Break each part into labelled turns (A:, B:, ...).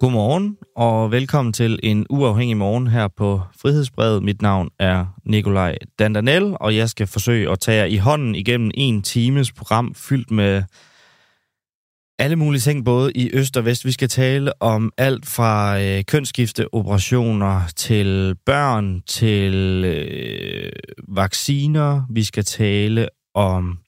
A: Godmorgen og velkommen til en uafhængig morgen her på Frihedsbrevet. Mit navn er Nikolaj Dandanel, og jeg skal forsøge at tage jer i hånden igennem en times program fyldt med alle mulige ting, både i øst og vest. Vi skal tale om alt fra øh, kønsskifteoperationer til børn, til øh, vacciner. Vi skal tale om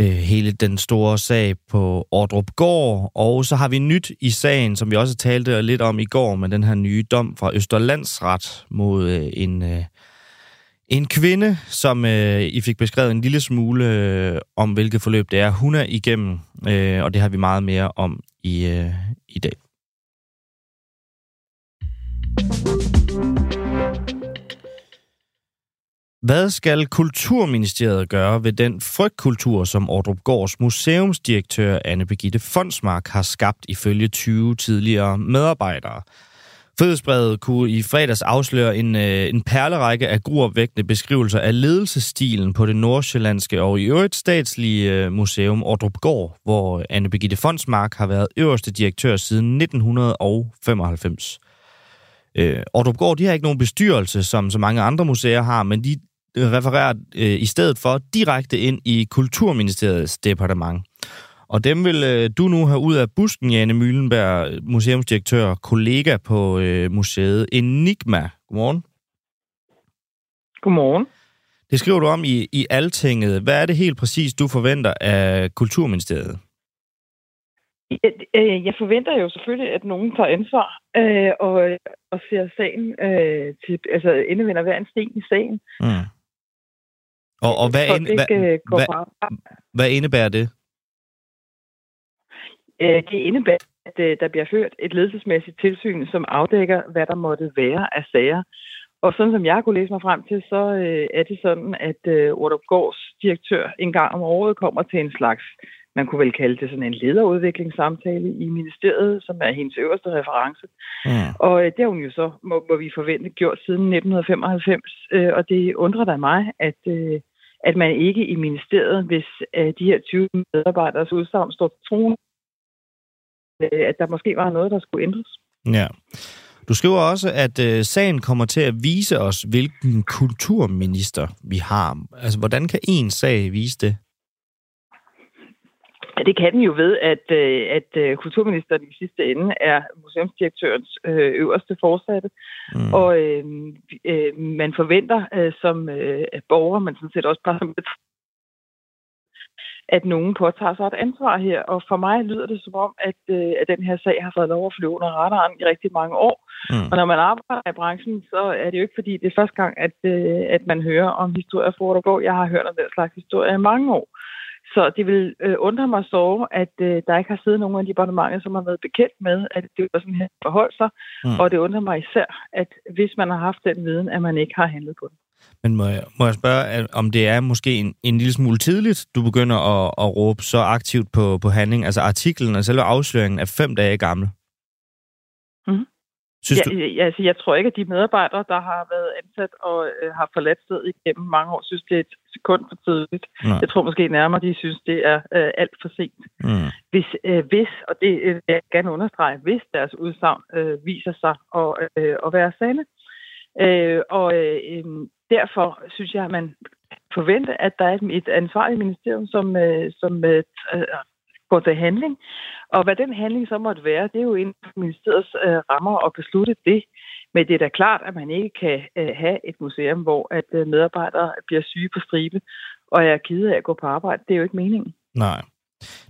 A: øh, hele den store sag på Ordrup Gård. Og så har vi nyt i sagen, som vi også talte lidt om i går, med den her nye dom fra Østerlandsret mod øh, en, øh, en kvinde, som øh, I fik beskrevet en lille smule øh, om, hvilket forløb det er, hun er igennem. Øh, og det har vi meget mere om i, øh, i dag. Hvad skal Kulturministeriet gøre ved den frygtkultur, som Ordrup Gårds museumsdirektør Anne Begitte Fondsmark har skabt ifølge 20 tidligere medarbejdere? Fødselsbrevet kunne i fredags afsløre en, øh, en perlerække af gruopvægtende beskrivelser af ledelsestilen på det nordsjællandske og i øvrigt statslige øh, museum Ordrup Gård, hvor Anne Begitte Fondsmark har været øverste direktør siden 1995. Øh, Ordrup Gård, de har ikke nogen bestyrelse, som så mange andre museer har, men de refererer øh, i stedet for direkte ind i Kulturministeriets departement. Og dem vil øh, du nu have ud af busken, Jane Møllenberg, museumsdirektør, kollega på øh, museet Enigma. Godmorgen.
B: Godmorgen.
A: Det skriver du om i, i Altinget. Hvad er det helt præcis, du forventer af Kulturministeriet?
B: Øh, jeg forventer jo selvfølgelig, at nogen tager ansvar øh, og, og ser sagen øh, til, altså indvinder hver en sten i sagen. Mm.
A: Og, og hvad, ind, hvad, hvad, hvad indebærer det?
B: Øh, det indebærer, at øh, der bliver ført et ledelsesmæssigt tilsyn, som afdækker, hvad der måtte være af sager. Og sådan som jeg kunne læse mig frem til, så øh, er det sådan, at Ordrup Gårds direktør en gang om året kommer til en slags, man kunne vel kalde det sådan en lederudviklingssamtale i ministeriet, som er hendes øverste reference. Ja. Og det har hun jo så, må, må vi forvente, gjort siden 1995. Og det undrer da mig, at, at man ikke i ministeriet, hvis de her 20 medarbejderes udsagn står troende, Øh, at der måske var noget, der skulle ændres.
A: Ja. Du skriver også, at øh, sagen kommer til at vise os, hvilken kulturminister vi har. Altså, hvordan kan en sag vise det?
B: Ja, det kan den jo ved, at, øh, at øh, kulturministeren i sidste ende er museumsdirektørens øh, øverste forsatte. Mm. Og øh, øh, man forventer øh, som øh, borger, men sådan set også bare som at nogen påtager sig et ansvar her. Og for mig lyder det som om, at, øh, at den her sag har fået lov at flyve under radaren i rigtig mange år. Mm. Og når man arbejder i branchen, så er det jo ikke fordi, det er første gang, at, øh, at man hører om historier for at gå. Jeg har hørt om den slags historier i mange år. Så det vil øh, undre mig så, at øh, der ikke har siddet nogen af de departementer, som har været bekendt med, at det var sådan her forhold sig. Mm. Og det undrer mig især, at hvis man har haft den viden, at man ikke har handlet på den.
A: Men må jeg, må jeg spørge, om det er måske en, en lille smule tidligt, du begynder at, at råbe så aktivt på, på handling? Altså artiklen og selve afsløringen er fem dage gammel.
B: Mm. Synes ja, du... ja, altså, jeg tror ikke, at de medarbejdere, der har været ansat og øh, har forladt stedet igennem mange år, synes, det er et sekund for tidligt. Nej. Jeg tror måske nærmere, de synes, det er øh, alt for sent. Mm. Hvis, øh, hvis, og det øh, vil jeg gerne understrege, hvis deres udsagn øh, viser sig at, øh, at være sande, Øh, og øh, derfor synes jeg, at man forventer, at der er et ansvarligt ministerium, som, øh, som øh, øh går til handling. Og hvad den handling så måtte være, det er jo inden for ministeriets øh, rammer at beslutte det. Men det er da klart, at man ikke kan øh, have et museum, hvor at øh, medarbejdere bliver syge på stribe, og er kede af at gå på arbejde. Det er jo ikke meningen.
A: Nej.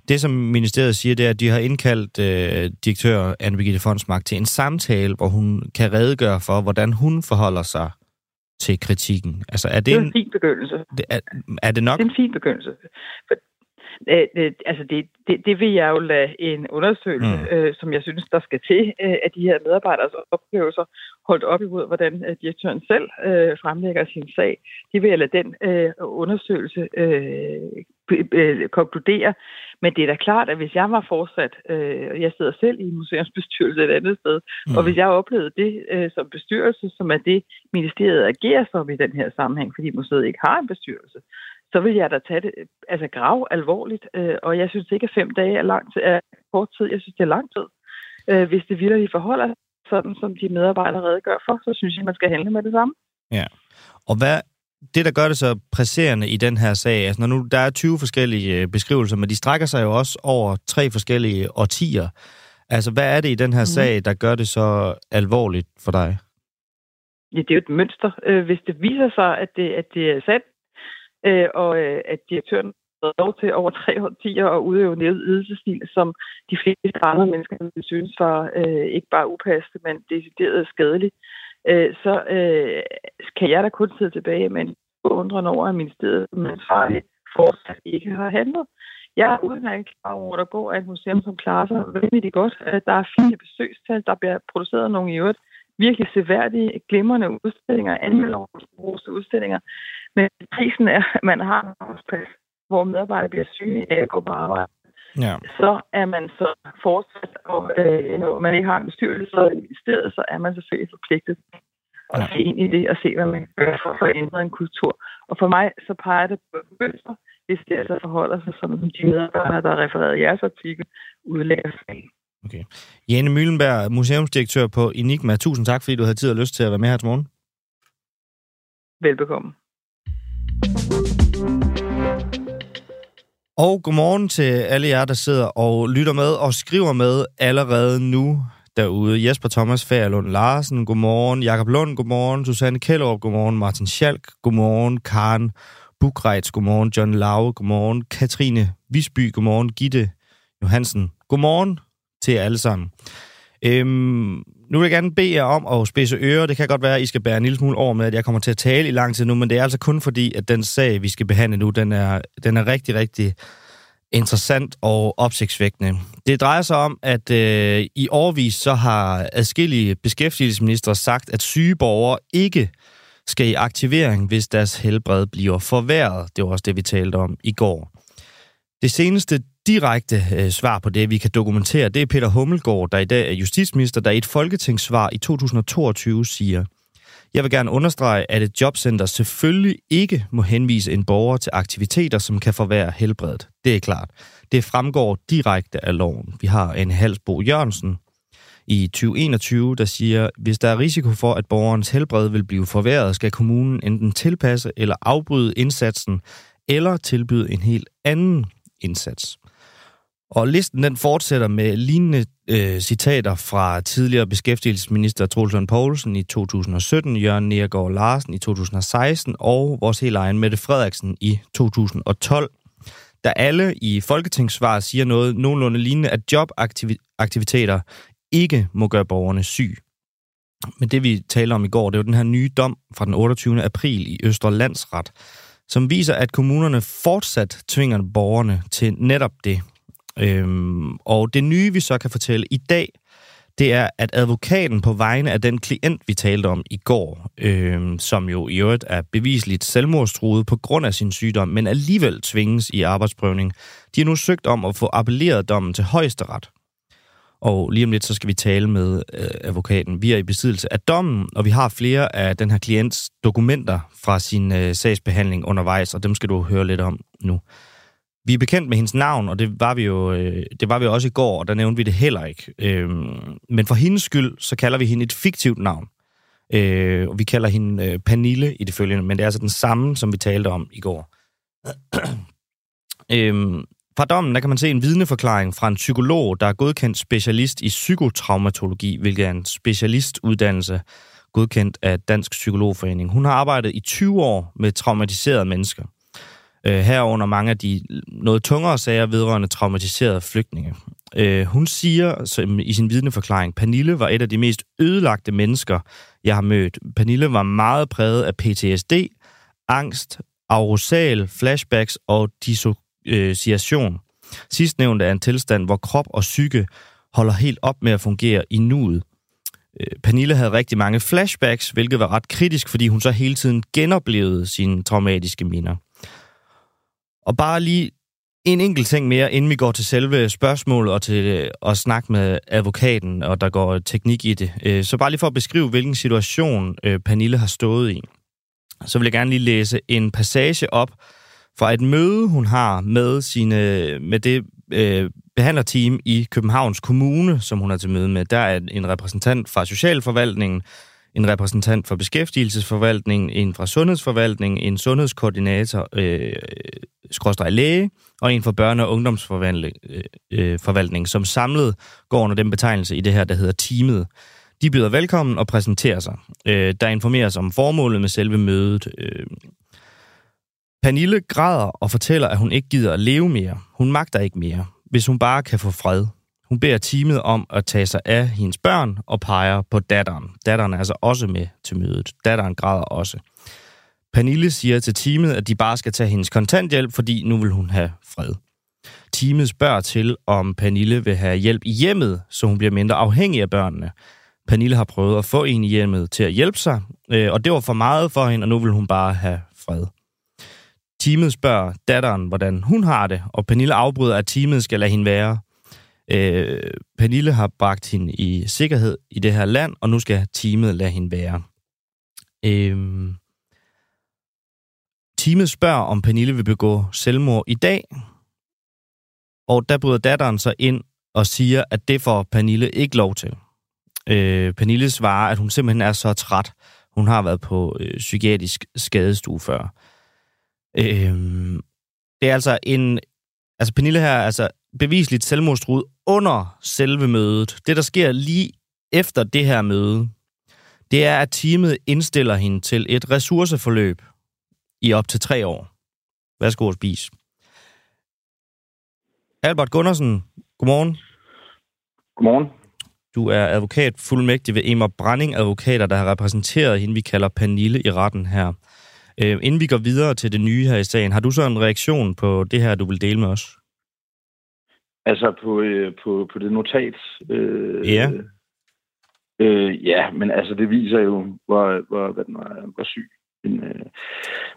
A: Det, som ministeriet siger, det er, at de har indkaldt øh, direktør Anne-Begitte Fondsmark til en samtale, hvor hun kan redegøre for, hvordan hun forholder sig til kritikken. Altså, er det,
B: det er en, en fin begyndelse.
A: Er, er det nok?
B: Det er en fin begyndelse. For, Øh, øh, altså det, det, det vil jeg jo lade en undersøgelse, mm. øh, som jeg synes, der skal til, øh, af de her medarbejderes oplevelser, holdt op imod, hvordan øh, direktøren selv øh, fremlægger sin sag. Det vil jeg lade den øh, undersøgelse øh, øh, konkludere. Men det er da klart, at hvis jeg var fortsat, øh, jeg sidder selv i en museumsbestyrelse et andet sted, mm. og hvis jeg oplevede det øh, som bestyrelse, som er det, ministeriet agerer som i den her sammenhæng, fordi museet ikke har en bestyrelse, så vil jeg da tage det altså grav alvorligt. Øh, og jeg synes ikke, at fem dage er, lang tid, er kort tid. Jeg synes, det er lang tid. Øh, hvis det virkelig forholder sådan, som de medarbejdere redegør for, så synes jeg, man skal handle med det samme.
A: Ja. Og hvad, det, der gør det så presserende i den her sag, altså når nu der er 20 forskellige øh, beskrivelser, men de strækker sig jo også over tre forskellige årtier. Altså, hvad er det i den her mm. sag, der gør det så alvorligt for dig?
B: Ja, det er jo et mønster. Øh, hvis det viser sig, at det, at det er sandt, øh, og øh, at direktøren har lov til over tre årtier at udøve en ydelsestil, som de fleste andre mennesker synes var øh, ikke bare upassende, men decideret skadelig, øh, så øh, kan jeg da kun sidde tilbage med en undrende over, at ministeriet som ansvarlig fortsat ikke har handlet. Jeg er udmærket klar over, at der går et museum, som klarer sig vanvittigt godt. Øh, der er fine besøgstal, der bliver produceret nogle i øvrigt virkelig seværdige, glimrende udstillinger, anmelderroste udstillinger. Men prisen er, at man har en arbejdsplads, hvor medarbejdere bliver syge af at gå på arbejde. Ja. Så er man så fortsat, og øh, når man ikke har en bestyrelse i stedet, så er man selvfølgelig forpligtet at ja. se ind i det og se, hvad man kan gøre for at ændre en kultur. Og for mig, så peger det på bøger, hvis det altså forholder sig som de medarbejdere, der har refereret i jeres artikel, udlægger sagen.
A: Okay. Jane Møllenberg, museumsdirektør på Enigma. Tusind tak, fordi du havde tid og lyst til at være med her til morgen.
B: Velbekomme.
A: Og godmorgen til alle jer, der sidder og lytter med og skriver med allerede nu derude. Jesper Thomas Færlund Larsen, godmorgen. Jakob Lund, godmorgen. Susanne Kellerup, godmorgen. Martin Schalk, godmorgen. Karen Bukreits, godmorgen. John Lau, godmorgen. Katrine Visby, godmorgen. Gitte Johansen, godmorgen til jer alle sammen. Øhm, nu vil jeg gerne bede jer om at spidse ører. Det kan godt være, at I skal bære en lille smule over med, at jeg kommer til at tale i lang tid nu, men det er altså kun fordi, at den sag, vi skal behandle nu, den er, den er rigtig, rigtig interessant og opsigtsvækkende. Det drejer sig om, at øh, i årvis så har adskillige beskæftigelsesministre sagt, at syge borgere ikke skal i aktivering, hvis deres helbred bliver forværret. Det var også det, vi talte om i går. Det seneste direkte øh, svar på det, vi kan dokumentere, det er Peter Hummelgaard, der i dag er justitsminister, der i et folketingssvar i 2022 siger, jeg vil gerne understrege, at et jobcenter selvfølgelig ikke må henvise en borger til aktiviteter, som kan forvære helbredet. Det er klart. Det fremgår direkte af loven. Vi har en Halsbo Jørgensen i 2021, der siger, hvis der er risiko for, at borgerens helbred vil blive forværret, skal kommunen enten tilpasse eller afbryde indsatsen, eller tilbyde en helt anden indsats. Og listen den fortsætter med lignende øh, citater fra tidligere beskæftigelsesminister Troels Lund Poulsen i 2017, Jørgen Nergård Larsen i 2016 og vores helt egen Mette Frederiksen i 2012, der alle i folketingssvar siger noget nogenlunde lignende, at jobaktiviteter ikke må gøre borgerne syg. Men det vi taler om i går, det er den her nye dom fra den 28. april i Østre Landsret, som viser, at kommunerne fortsat tvinger borgerne til netop det, Øhm, og det nye, vi så kan fortælle i dag, det er, at advokaten på vegne af den klient, vi talte om i går, øhm, som jo i øvrigt er bevisligt selvmordstruet på grund af sin sygdom, men alligevel tvinges i arbejdsprøvning, de har nu søgt om at få appelleret dommen til højesteret. Og lige om lidt, så skal vi tale med øh, advokaten. Vi er i besiddelse af dommen, og vi har flere af den her klients dokumenter fra sin øh, sagsbehandling undervejs, og dem skal du høre lidt om nu. Vi er bekendt med hendes navn, og det var vi jo øh, det var vi også i går, og der nævnte vi det heller ikke. Øh, men for hendes skyld, så kalder vi hende et fiktivt navn. Øh, og vi kalder hende øh, Pernille i det følgende, men det er altså den samme, som vi talte om i går. øh, fra dommen, der kan man se en vidneforklaring fra en psykolog, der er godkendt specialist i psykotraumatologi, hvilket er en specialistuddannelse godkendt af Dansk Psykologforening. Hun har arbejdet i 20 år med traumatiserede mennesker øh, herunder mange af de noget tungere sager vedrørende traumatiserede flygtninge. Øh, hun siger som, i sin vidneforklaring, Pernille var et af de mest ødelagte mennesker, jeg har mødt. Pernille var meget præget af PTSD, angst, aurosal, flashbacks og dissociation. Sidstnævnte er en tilstand, hvor krop og psyke holder helt op med at fungere i nuet. Øh, Pernille havde rigtig mange flashbacks, hvilket var ret kritisk, fordi hun så hele tiden genoplevede sine traumatiske minder. Og bare lige en enkelt ting mere, inden vi går til selve spørgsmålet og til øh, at snakke med advokaten, og der går teknik i det. Øh, så bare lige for at beskrive, hvilken situation øh, Pernille har stået i. Så vil jeg gerne lige læse en passage op fra et møde, hun har med, sine, med det øh, behandlerteam i Københavns Kommune, som hun er til møde med. Der er en repræsentant fra Socialforvaltningen, en repræsentant for Beskæftigelsesforvaltningen, en fra Sundhedsforvaltningen, en sundhedskoordinator, øh, skråstrej læge, og en fra Børne- og Ungdomsforvaltning, øh, øh som samlet går under den betegnelse i det her, der hedder teamet. De byder velkommen og præsenterer sig. Øh, der informeres om formålet med selve mødet. Øh, Pernille græder og fortæller, at hun ikke gider at leve mere. Hun magter ikke mere, hvis hun bare kan få fred. Hun beder teamet om at tage sig af hendes børn og peger på datteren. Datteren er altså også med til mødet. Datteren græder også. Pernille siger til teamet, at de bare skal tage hendes kontanthjælp, fordi nu vil hun have fred. Teamet spørger til, om Pernille vil have hjælp i hjemmet, så hun bliver mindre afhængig af børnene. Pernille har prøvet at få en i hjemmet til at hjælpe sig, øh, og det var for meget for hende, og nu vil hun bare have fred. Teamet spørger datteren, hvordan hun har det, og Pernille afbryder, at teamet skal lade hende være. Øh, Pernille har bragt hende i sikkerhed i det her land, og nu skal teamet lade hende være. Øh, teamet spørger, om Pernille vil begå selvmord i dag, og der bryder datteren så ind og siger, at det får Pernille ikke lov til. Øh, Pernille svarer, at hun simpelthen er så træt. Hun har været på øh, psykiatrisk skadestue før. Øh, det er altså en... Altså, Pernille her altså bevisligt selvmordstruet under selve mødet. Det, der sker lige efter det her møde, det er, at teamet indstiller hende til et ressourceforløb i op til tre år. Værsgo at spise. Albert Gundersen, godmorgen.
C: Godmorgen.
A: Du er advokat fuldmægtig ved Emma Branding Advokater, der har repræsenteret hende, vi kalder Pernille i retten her. Øh, inden vi går videre til det nye her i sagen, har du så en reaktion på det her, du vil dele med os?
C: Altså på, øh, på, på det notat?
A: Øh, ja.
C: Øh, ja, men altså det viser jo, hvor, hvor, hvad den var, hvor syg min, øh,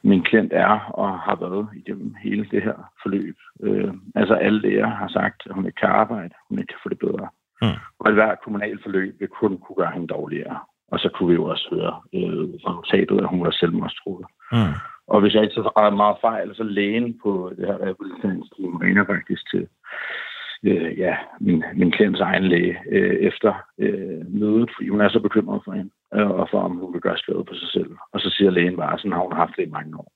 C: min klient er og har været igennem hele det her forløb. Øh, altså alle læger har sagt, at hun ikke kan arbejde, hun ikke kan få det bedre. Mm. Og hvert kommunalt forløb vil kun kunne gøre hende dårligere. Og så kunne vi jo også høre øh, fra notatet, at hun var selvmordstroet. Mm. Og hvis jeg ikke så meget fejl, så lægen på det her rehabiliteringsteam ringer faktisk til øh, ja, min, min klients egen læge øh, efter øh, mødet, fordi hun er så bekymret for hende, øh, og for om hun vil gøre skade på sig selv. Og så siger lægen bare, sådan har hun haft det i mange år.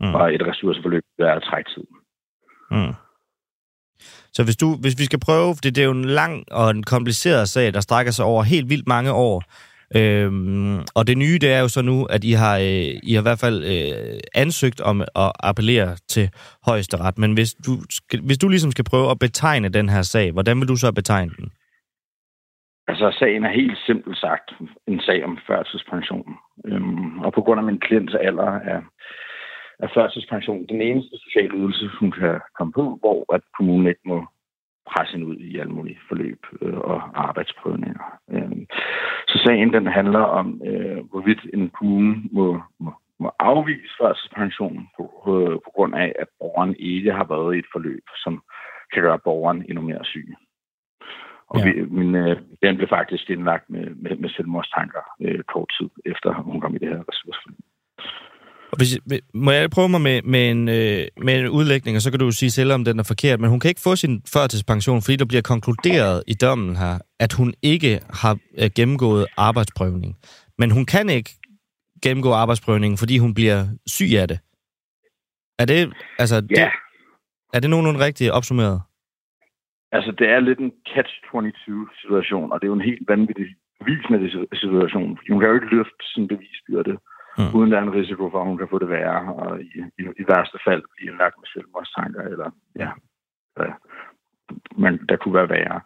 C: Mm. Og et ressourceforløb er at trække tiden. Mm.
A: Så hvis, du, hvis vi skal prøve, for det, det er jo en lang og en kompliceret sag, der strækker sig over helt vildt mange år, Øhm, og det nye, det er jo så nu, at I har, øh, I har i hvert fald øh, ansøgt om at appellere til højesteret. Men hvis du, skal, hvis du ligesom skal prøve at betegne den her sag, hvordan vil du så betegne den?
C: Altså, sagen er helt simpelt sagt en sag om førtidspension. Øhm, og på grund af min klients alder er, er førtidspension den eneste sociale ydelse, hun kan komme på, hvor at kommunen ikke må presse hende ud i alle mulige forløb øh, og arbejdsprøvninger. Øh, så sagen den handler om, øh, hvorvidt en kommune må, må, må afvise førtidspension på, øh, på grund af, at borgeren ikke har været i et forløb, som kan gøre borgeren endnu mere syg. Og ja. vi, min, øh, den blev faktisk indlagt med, med, med selvmordstanker øh, kort tid efter, hun kom i det her ressourceforløb.
A: Og hvis, må jeg prøve mig med, med, en, øh, med en udlægning, og så kan du sige selv, om den er forkert, men hun kan ikke få sin førtidspension, fordi der bliver konkluderet i dommen her, at hun ikke har øh, gennemgået arbejdsprøvning. Men hun kan ikke gennemgå arbejdsprøvningen, fordi hun bliver syg af det. Er det, altså,
C: ja. det,
A: er det nogenlunde rigtigt opsummeret?
C: Altså, det er lidt en catch-22-situation, og det er jo en helt vanvittig bevismæssig situation. Hun kan jo ikke løfte sin bevisbyrde mm. uden der er en risiko for, at hun kan få det værre, og i, i, i værste fald blive indlagt med selvmordstanker, eller ja, ja men der kunne være værre.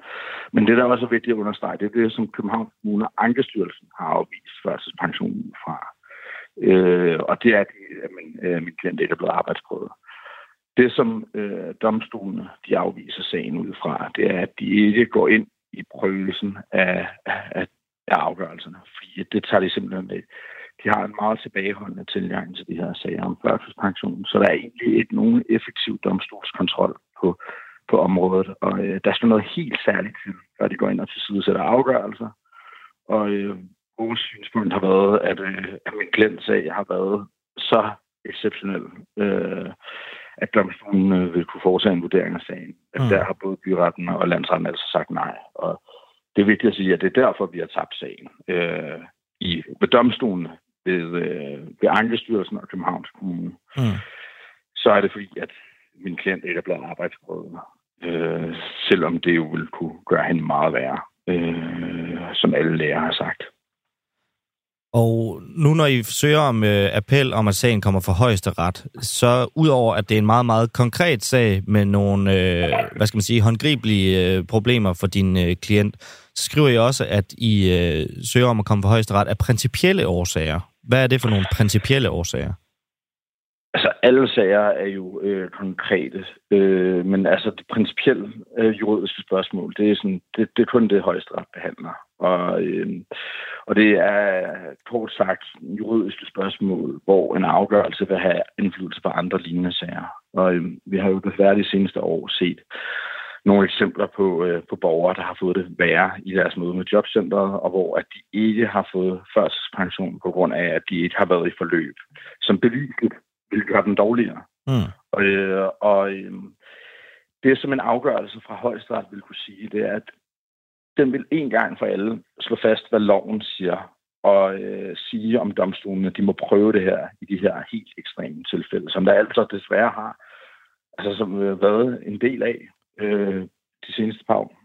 C: Men det, der også er vigtigt at understrege, det er det, som Københavns Kommune og Ankestyrelsen har afvist førtidspensionen fra. Øh, og det er, at min, øh, min klient ikke er blevet arbejdsprøvet. Det, som øh, domstolene de afviser sagen ud fra, det er, at de ikke går ind i prøvelsen af, af, af afgørelserne, fordi det tager de simpelthen med. De har en meget tilbageholdende tilgang til de her sager om førtidspension, så der er egentlig ikke nogen effektiv domstolskontrol på, på området, og øh, der skal noget helt særligt til, før de går ind og tilsidesætter afgørelser. Og øh, vores synspunkt har været, at, øh, at min klientsag har været så exceptionel, øh, at domstolen øh, vil kunne foretage en vurdering af sagen. At mm. der har både byretten og landsretten altså sagt nej. Og det er vigtigt at sige, at det er derfor, vi har tabt sagen. Øh, i, ved domstolen, ved, øh, ved Ankestyrelsen og Københavns Kommune, mm. så er det fordi, at min klient ikke er blevet arbejdsprøvet. Øh, selvom det jo vil kunne gøre hende meget værre, øh, som alle læger har sagt.
A: Og nu når I søger om øh, appel om, at sagen kommer for højeste ret, så udover at det er en meget, meget konkret sag med nogle, øh, hvad skal man sige, håndgribelige øh, problemer for din øh, klient, så skriver I også, at I øh, søger om at komme for højeste ret af principielle årsager. Hvad er det for nogle principielle årsager?
C: Altså, alle sager er jo øh, konkrete, øh, men altså det principielle øh, juridiske spørgsmål, det er, sådan, det, det er kun det højesteret behandler. Og, øh, og det er kort sagt juridiske spørgsmål, hvor en afgørelse vil have indflydelse på andre lignende sager. Og øh, vi har jo desværre de seneste år set nogle eksempler på, øh, på borgere, der har fået det værre i deres møde med jobcentret, og hvor at de ikke har fået førstepension på grund af, at de ikke har været i forløb, som beviseligt vil gøre den dårligere. Mm. Og, øh, og øh, det, som en afgørelse fra højesteret vil kunne sige, det er, at den vil en gang for alle slå fast, hvad loven siger, og øh, sige om domstolene, de må prøve det her i de her helt ekstreme tilfælde, som der altså desværre har altså, som øh, været en del af øh, de seneste par år.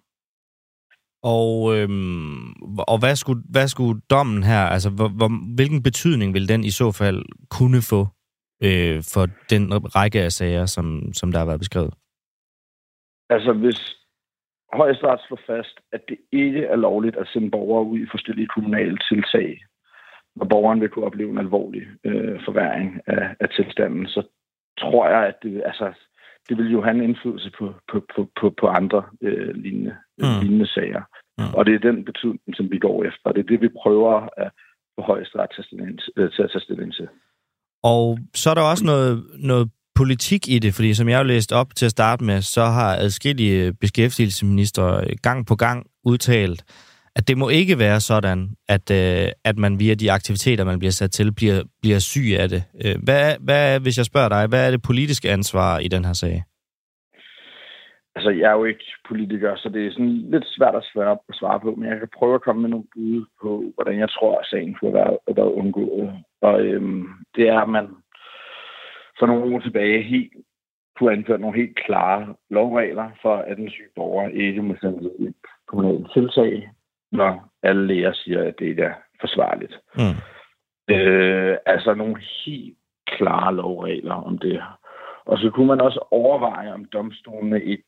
A: Og, øhm, og hvad, skulle, hvad skulle dommen her, altså hvor, hvor, hvilken betydning vil den i så fald kunne få øh, for den række af sager, som, som der har været beskrevet?
C: Altså hvis højesteret slår fast, at det ikke er lovligt at sende borgere ud i forskellige kommunale tiltag, når borgeren vil kunne opleve en alvorlig øh, forværing af, af tilstanden, så tror jeg, at det, altså, det vil jo have en indflydelse på, på, på, på, på andre øh, lignende, mm. lignende sager. Mm. Og det er den betydning, som vi går efter. Og det er det, vi prøver at få højesteret til, øh, til at tage stilling til.
A: Og så er der også noget, noget politik i det, fordi som jeg har læst op til at starte med, så har adskillige beskæftigelsesminister gang på gang udtalt, at det må ikke være sådan, at, øh, at man via de aktiviteter, man bliver sat til, bliver, bliver syg af det. Øh, hvad, hvad, hvis jeg spørger dig, hvad er det politiske ansvar i den her sag?
C: Altså, jeg er jo ikke politiker, så det er sådan lidt svært at svare, at svare på, men jeg kan prøve at komme med nogle bud på, hvordan jeg tror, at sagen kunne have været, været undgået. Og øhm, det er, at man for nogle år tilbage helt kunne anføre nogle helt klare lovregler for, at en syg borger ikke må sendes ud i kommunale tiltag, når alle læger siger, at det ikke er forsvarligt. Mm. Øh, altså nogle helt klare lovregler om det. Og så kunne man også overveje, om domstolene ikke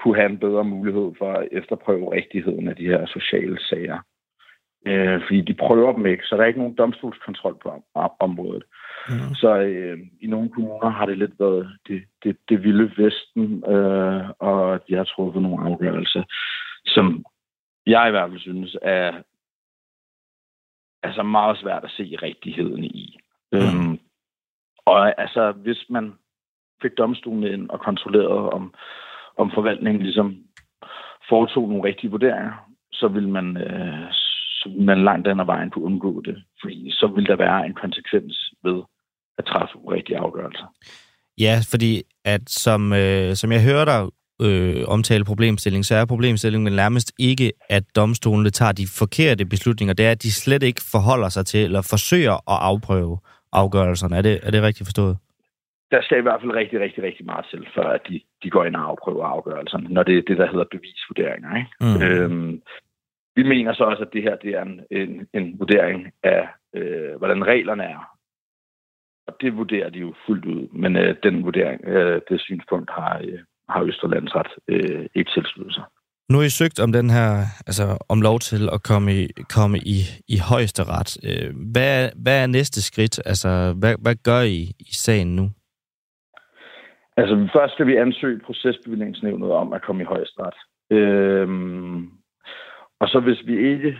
C: kunne have en bedre mulighed for at efterprøve rigtigheden af de her sociale sager. Øh, fordi de prøver dem ikke, så der er ikke nogen domstolskontrol på området. Mm. Så øh, i nogle kommuner har det lidt været det, det, det vilde vesten, øh, og de har truffet nogle afgørelser, som jeg i hvert fald synes er altså meget svært at se rigtigheden i. Mm. Øhm, og altså, hvis man fik domstolen ind og kontrollerede, om, om forvaltningen ligesom foretog nogle rigtige vurderinger, så vil man, øh, så vil man langt den ad vejen kunne undgå det. Fordi så vil der være en konsekvens ved at træffe urigtige afgørelser.
A: Ja, fordi at som, øh, som jeg hører dig øh, omtale problemstilling, så er problemstillingen nærmest ikke, at domstolene tager de forkerte beslutninger. Det er, at de slet ikke forholder sig til, eller forsøger at afprøve afgørelserne. Er det, er det rigtigt forstået?
C: Der skal i hvert fald rigtig, rigtig, rigtig meget til, før at de, de går ind og afprøver afgørelserne, når det er det, der hedder bevisvurderinger. Ikke? Mm. Øhm, vi mener så også, at det her det er en, en, en vurdering af, øh, hvordan reglerne er. Og det vurderer de jo fuldt ud. Men øh, den vurdering, øh, det synspunkt har, øh, har Østerlandsret øh, ikke tilsluttet sig.
A: Nu har I søgt om den her, altså om lov til at komme i, komme i, i højeste ret. Øh, hvad, hvad er næste skridt? Altså, hvad, hvad gør I i sagen nu?
C: Altså, først skal vi ansøge procesbevillingsnævnet om at komme i højesteret. Øhm, og så hvis vi ikke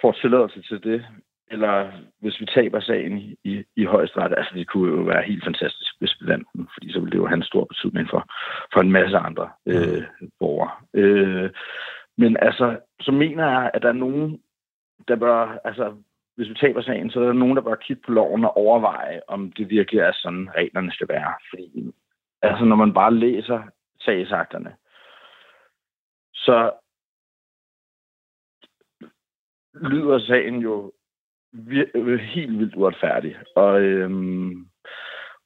C: får tilladelse til det, eller hvis vi taber sagen i, i, højesteret, altså det kunne jo være helt fantastisk, hvis vi vandt den, fordi så ville det jo have en stor betydning for, for en masse andre øh, borgere. Øh, men altså, så mener jeg, at der er nogen, der bør, altså, hvis vi taber sagen, så er der nogen, der bør kigge på loven og overveje, om det virkelig er sådan, reglerne skal være. Fordi, altså, når man bare læser sagsakterne, så lyder sagen jo vir- øh, helt vildt uretfærdig. Og, øhm,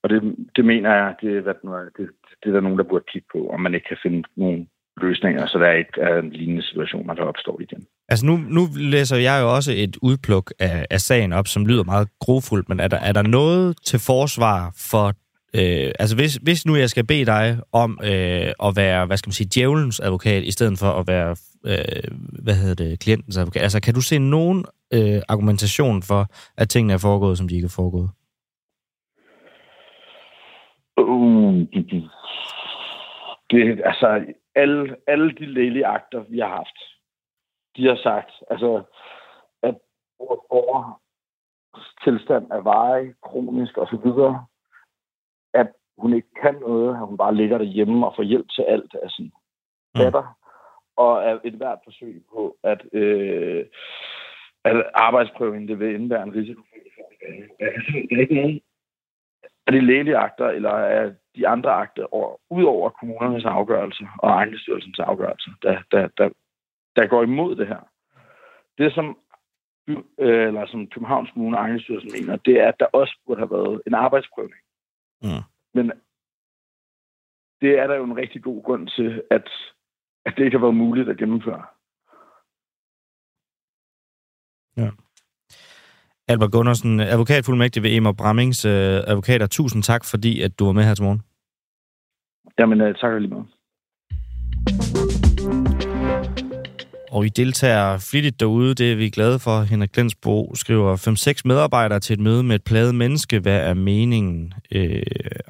C: og det, det mener jeg, det, hvad det, det, det er der nogen, der burde kigge på, om man ikke kan finde nogle løsninger, så der ikke er en lignende situation, der opstår igen.
A: Altså nu, nu læser jeg jo også et udpluk af, af sagen op, som lyder meget grofuldt, men er der, er der noget til forsvar for Øh, altså hvis, hvis nu jeg skal bede dig om øh, at være, hvad skal man sige, djævelens advokat, i stedet for at være, øh, hvad hedder det, klientens advokat, altså kan du se nogen øh, argumentation for, at tingene er foregået, som de ikke er foregået?
C: Uh, det, altså, alle, alle de lægelige akter, vi har haft, de har sagt, altså, at vores borger tilstand er veje, kronisk osv., videre, hun ikke kan noget, at hun bare ligger derhjemme og får hjælp til alt af sin mm. datter, mm. og er et hvert forsøg på, at, øh, at arbejdsprøvningen det vil indebære en risiko for, at det er ikke nogen af de lægelige akter, eller af de andre akter, over, ud over kommunernes afgørelse og egenstyrelsens afgørelse, der, der, der, der går imod det her. Det, som øh, eller som Københavns Kommune og Egenstyrelsen mener, det er, at der også burde have været en arbejdsprøvning. Mm. Men det er der jo en rigtig god grund til, at, at det ikke har været muligt at gennemføre.
A: Ja. Albert Gunnarsen, advokatfuldmægtig ved Emma Brammings øh, advokater. Tusind tak, fordi at du var med her til morgen.
C: Jamen, øh, tak lige meget.
A: Og I deltager flittigt derude, det er vi glade for. Henrik Glensbro skriver 5-6 medarbejdere til et møde med et pladet menneske. Hvad er meningen? Øh,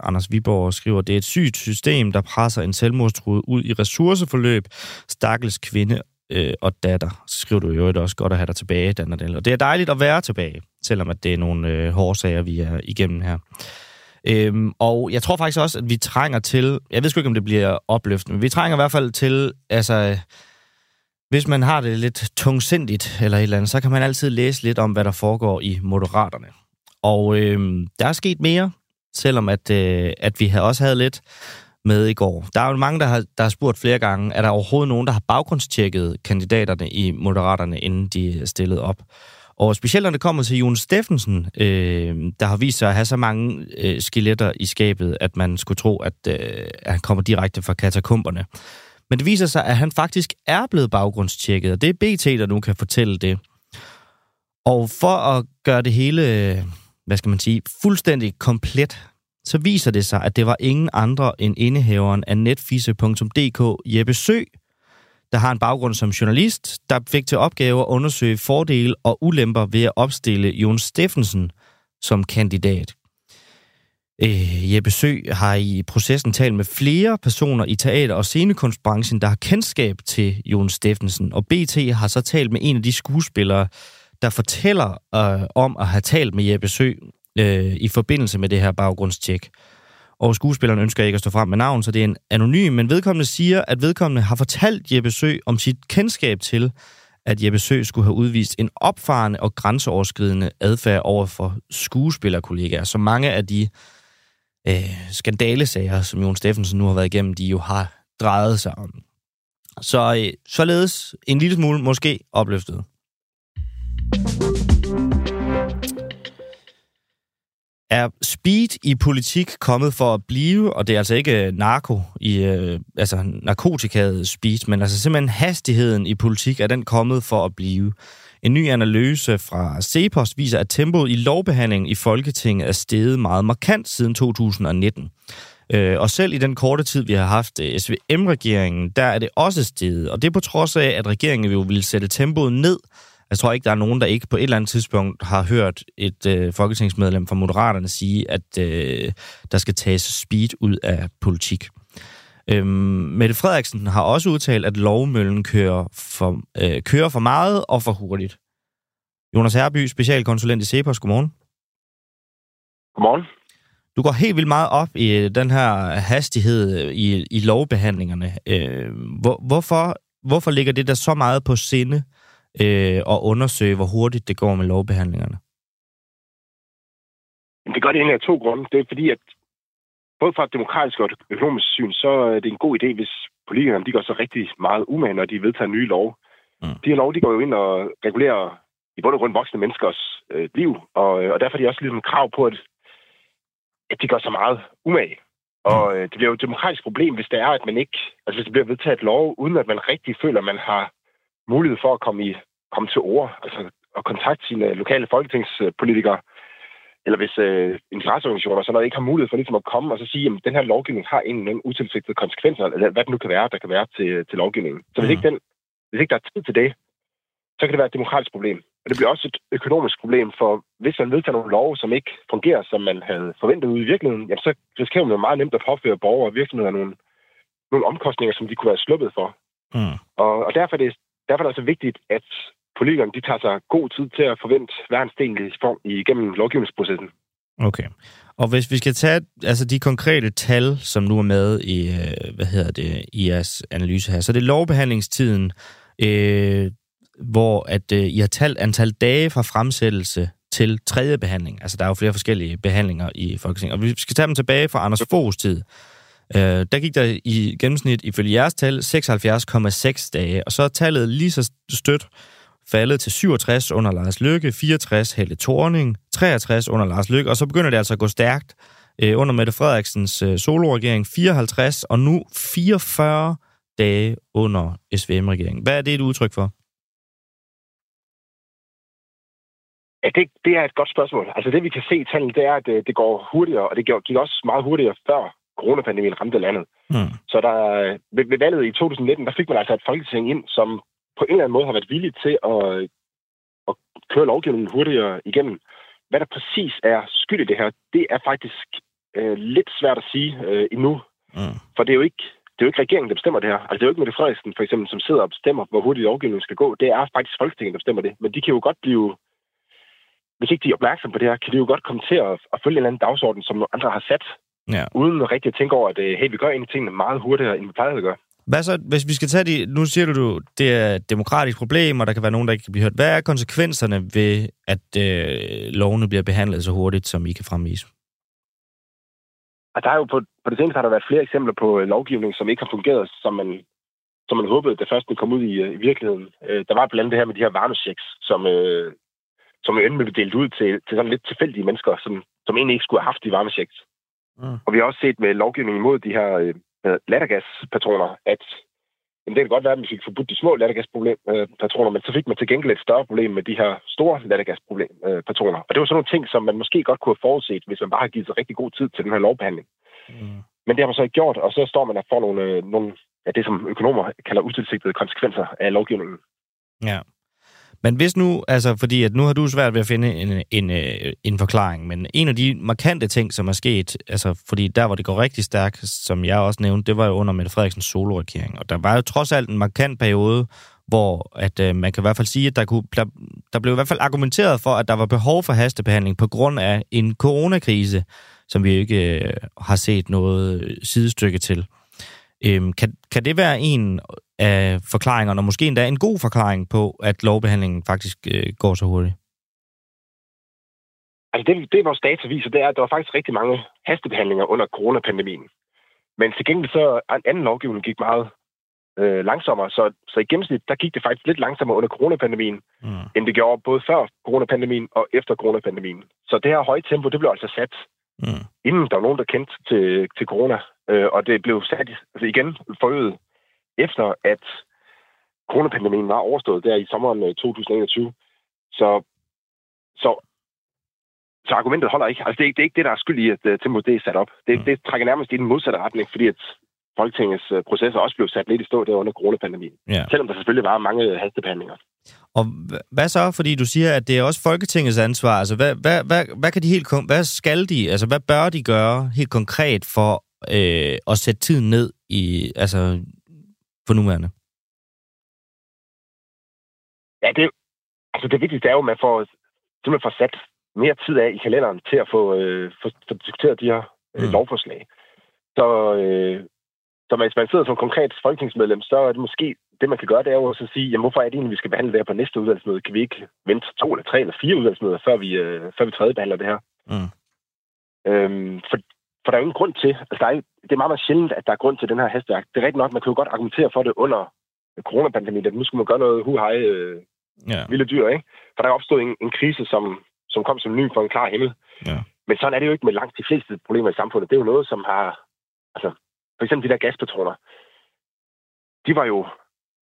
A: Anders Viborg skriver, det er et sygt system, der presser en selvmordstruet ud i ressourceforløb. Stakkels kvinde øh, og datter, så skriver du jo det også godt at have dig tilbage, Dan Og det er dejligt at være tilbage, selvom at det er nogle øh, hårde sager, vi er igennem her. Øhm, og jeg tror faktisk også, at vi trænger til, jeg ved sgu ikke, om det bliver opløftende, men vi trænger i hvert fald til, altså hvis man har det lidt tungsindigt eller et eller andet, så kan man altid læse lidt om, hvad der foregår i Moderaterne. Og øh, der er sket mere, selvom at, øh, at vi har også havde lidt med i går. Der er jo mange, der har, der har spurgt flere gange, er der overhovedet nogen, der har baggrundstjekket kandidaterne i Moderaterne, inden de er stillet op? Og specielt når det kommer til Jon Steffensen, øh, der har vist sig at have så mange øh, skeletter i skabet, at man skulle tro, at, øh, at han kommer direkte fra katakomberne. Men det viser sig, at han faktisk er blevet baggrundstjekket, og det er BT, der nu kan fortælle det. Og for at gøre det hele, hvad skal man sige, fuldstændig komplet, så viser det sig, at det var ingen andre end indehaveren af netfise.dk, Jeppe Sø, der har en baggrund som journalist, der fik til opgave at undersøge fordele og ulemper ved at opstille Jon Steffensen som kandidat. Øh, Jeppe Sø har i processen talt med flere personer i teater- og scenekunstbranchen, der har kendskab til Jon Steffensen. Og BT har så talt med en af de skuespillere, der fortæller øh, om at have talt med Jeppe Sø øh, i forbindelse med det her baggrundstjek. Og skuespilleren ønsker ikke at stå frem med navn, så det er en anonym, men vedkommende siger, at vedkommende har fortalt Jeppe Sø om sit kendskab til, at Jeppe Sø skulle have udvist en opfarende og grænseoverskridende adfærd over for skuespillerkollegaer. Så mange af de øh, skandalesager, som Jon Steffensen nu har været igennem, de jo har drejet sig om. Så øh, således en lille smule måske opløftet. Er speed i politik kommet for at blive, og det er altså ikke øh, narko i, øh, altså narkotikaet speed, men altså simpelthen hastigheden i politik, er den kommet for at blive. En ny analyse fra Cepos viser, at tempoet i lovbehandlingen i Folketinget er steget meget markant siden 2019. Øh, og selv i den korte tid, vi har haft øh, SVM-regeringen, der er det også steget. Og det er på trods af, at regeringen jo ville sætte tempoet ned, Jeg tror ikke, der er nogen, der ikke på et eller andet tidspunkt har hørt et øh, folketingsmedlem fra Moderaterne sige, at øh, der skal tages speed ud af politik. Øhm, Mette Frederiksen har også udtalt, at lovmøllen kører for, øh, kører for meget og for hurtigt. Jonas Herby, specialkonsulent i Cepos, godmorgen.
D: Godmorgen.
A: Du går helt vildt meget op i den her hastighed i, i lovbehandlingerne. Øh, hvor, hvorfor, hvorfor ligger det der så meget på sinde øh, at undersøge, hvor hurtigt det går med lovbehandlingerne?
D: Det gør det egentlig af to grunde. Det er fordi, at både fra et demokratisk og et økonomisk syn, så er det en god idé, hvis politikerne de går så rigtig meget umage, når de vedtager nye lov. Mm. De her lov, de går jo ind og regulerer i bund og grund voksne menneskers øh, liv, og, og derfor er de også ligesom krav på, at, at de gør så meget umage. Og øh, det bliver jo et demokratisk problem, hvis det er, at man ikke, altså hvis det bliver vedtaget et lov, uden at man rigtig føler, at man har mulighed for at komme, i, komme til ord, altså at kontakte sine lokale folketingspolitikere, eller hvis øh, interesseorganisationer så noget ikke har mulighed for ligesom at komme og så sige, at den her lovgivning har en eller anden utilsigtede konsekvenser, eller hvad det nu kan være, der kan være til, til lovgivningen. Så hvis, mm. ikke den, hvis ikke der er tid til det, så kan det være et demokratisk problem. Og det bliver også et økonomisk problem, for hvis man vedtager nogle love, som ikke fungerer, som man havde forventet ude i virkeligheden, jamen så risikerer man jo meget nemt at påføre borgere og virksomheder nogle, nogle omkostninger, som de kunne være sluppet for. Mm. Og, og derfor, er det, derfor er det altså vigtigt, at politikerne de tager sig god tid til at forvente hver en sten igennem lovgivningsprocessen.
A: Okay. Og hvis vi skal tage altså de konkrete tal, som nu er med i, øh, hvad hedder det, i jeres analyse her, så det er lovbehandlingstiden, øh, hvor at øh, I har talt antal dage fra fremsættelse til tredje behandling. Altså, der er jo flere forskellige behandlinger i Folketinget. Og vi skal tage dem tilbage fra Anders Foghs tid. Øh, der gik der i gennemsnit, ifølge jeres tal, 76,6 dage. Og så er tallet lige så stødt faldet til 67 under Lars Løkke, 64 Helle Thorning, 63 under Lars Løkke, og så begynder det altså at gå stærkt øh, under Mette Frederiksens øh, soloregering, 54, og nu 44 dage under SVM-regeringen. Hvad er det et udtryk for?
D: Ja, det, det er et godt spørgsmål. Altså det, vi kan se i tallene, det er, at det, øh, det går hurtigere, og det gik også meget hurtigere før coronapandemien ramte landet. Mm. Så der, ved, ved valget i 2019, der fik man altså et folketing ind, som på en eller anden måde har været villig til at, at køre lovgivningen hurtigere igennem. Hvad der præcis er skyld i det her, det er faktisk øh, lidt svært at sige øh, endnu. Mm. For det er jo ikke det er jo ikke regeringen, der bestemmer det her. Altså, det er jo ikke Mette Frederiksen, for eksempel, som sidder og bestemmer, hvor hurtigt lovgivningen skal gå. Det er faktisk Folketinget, der bestemmer det. Men de kan jo godt blive hvis ikke de er opmærksomme på det her, kan de jo godt komme til at, at følge en eller anden dagsorden, som andre har sat, ja. uden rigtig at tænke over, at øh, hey, vi gør egentlig tingene meget hurtigere, end vi plejer at gøre.
A: Hvad så, hvis vi skal tage de, nu siger du, det er et demokratisk problem, og der kan være nogen, der ikke kan blive hørt. Hvad er konsekvenserne ved, at øh, lovene bliver behandlet så hurtigt, som I kan fremvise?
D: Og der er jo på, på det seneste har der været flere eksempler på øh, lovgivning, som ikke har fungeret, som man, som man håbede, det først kom ud i, øh, i virkeligheden. Øh, der var blandt andet det her med de her varmechecks, som, øh, som jo endelig blev delt ud til, til sådan lidt tilfældige mennesker, som, som egentlig ikke skulle have haft de varmechecks. Mm. Og vi har også set med lovgivningen imod de her øh, lattergaspatroner, at jamen, det kan godt være, at vi fik forbudt de små lattergaspatroner, men så fik man til gengæld et større problem med de her store lattergaspatroner. Og det var sådan nogle ting, som man måske godt kunne have forudset, hvis man bare har givet sig rigtig god tid til den her lovbehandling. Mm. Men det har man så ikke gjort, og så står man og får nogle, øh, nogle af det, som økonomer kalder utilsigtede konsekvenser af lovgivningen.
A: Ja. Men hvis nu, altså fordi at nu har du svært ved at finde en, en, øh, en forklaring, men en af de markante ting, som er sket, altså fordi der, hvor det går rigtig stærkt, som jeg også nævnte, det var jo under Mette Frederiksens soloregering. Og der var jo trods alt en markant periode, hvor at, øh, man kan i hvert fald sige, at der, kunne, der, der blev i hvert fald argumenteret for, at der var behov for hastebehandling på grund af en coronakrise, som vi ikke øh, har set noget sidestykke til. Øhm, kan, kan det være en af forklaringerne, og måske endda en god forklaring på, at lovbehandlingen faktisk øh, går så hurtigt?
D: Altså det, det vores data viser, det er, at der var faktisk rigtig mange hastebehandlinger under coronapandemien. Men til gengæld så en anden lovgivning gik meget øh, langsommere, så, så i gennemsnit, der gik det faktisk lidt langsommere under coronapandemien, mm. end det gjorde både før coronapandemien og efter coronapandemien. Så det her høje tempo, det blev altså sat, mm. inden der var nogen, der kendte til, til corona. Øh, og det blev sat altså igen forøget efter at coronapandemien var overstået der i sommeren 2021. Øh, så, så, så argumentet holder ikke. Altså, det, er, det er ikke det, der er skyld i, at uh, tempoet det er sat op. Det, mm. det trækker nærmest i den modsatte retning, fordi at Folketingets øh, processer også blev sat lidt i stå der under coronapandemien. Ja. Selvom der selvfølgelig var mange hastebehandlinger.
A: Og hvad så, fordi du siger, at det er også Folketingets ansvar? Altså, hvad, hvad, hvad, hvad kan de helt hvad skal de, altså, hvad bør de gøre helt konkret for øh, at sætte tiden ned i, altså, for nuværende?
D: Ja, det, altså det vigtigste er jo, at man får, simpelthen får sat mere tid af i kalenderen til at få, øh, få, få diskuteret de her øh, mm. lovforslag. Så, øh, så hvis man sidder som konkret folketingsmedlem, så er det måske det, man kan gøre, det er jo også at sige, jamen, hvorfor er det egentlig, vi skal behandle det her på næste udvalgsmøde? Kan vi ikke vente to eller tre eller fire udvalgsmøder, før vi, øh, før vi tredje behandler det her? Mm. Øhm, for, for der er jo ingen grund til, altså der er, det er meget, meget sjældent, at der er grund til den her hastværk. Det er rigtigt nok, man kan jo godt argumentere for det under coronapandemien, at nu skulle man gøre noget hu hej øh, ja. vilde dyr, ikke? For der er opstået en, en krise, som, som kom som ny for en klar himmel. Ja. Men sådan er det jo ikke med langt de fleste problemer i samfundet. Det er jo noget, som har... Altså, for eksempel de der gaspatroner. De var jo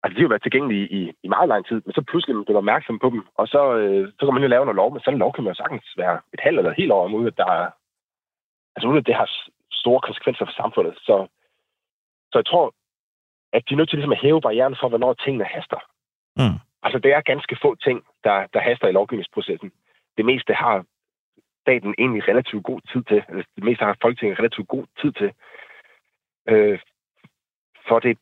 D: Altså, de har været tilgængelige i, i meget lang tid, men så pludselig man blev opmærksom på dem, og så, øh, så kan man jo lave noget lov, men sådan en lov kan man jo sagtens være et halvt eller et helt år om, uden at, der er, altså, uden at det har store konsekvenser for samfundet. Så, så jeg tror, at de er nødt til ligesom at hæve barrieren for, hvornår tingene haster. Mm. Altså, det er ganske få ting, der, der haster i lovgivningsprocessen. Det meste har staten egentlig relativt god tid til, eller det meste har Folketinget relativt god tid til. Øh, for det,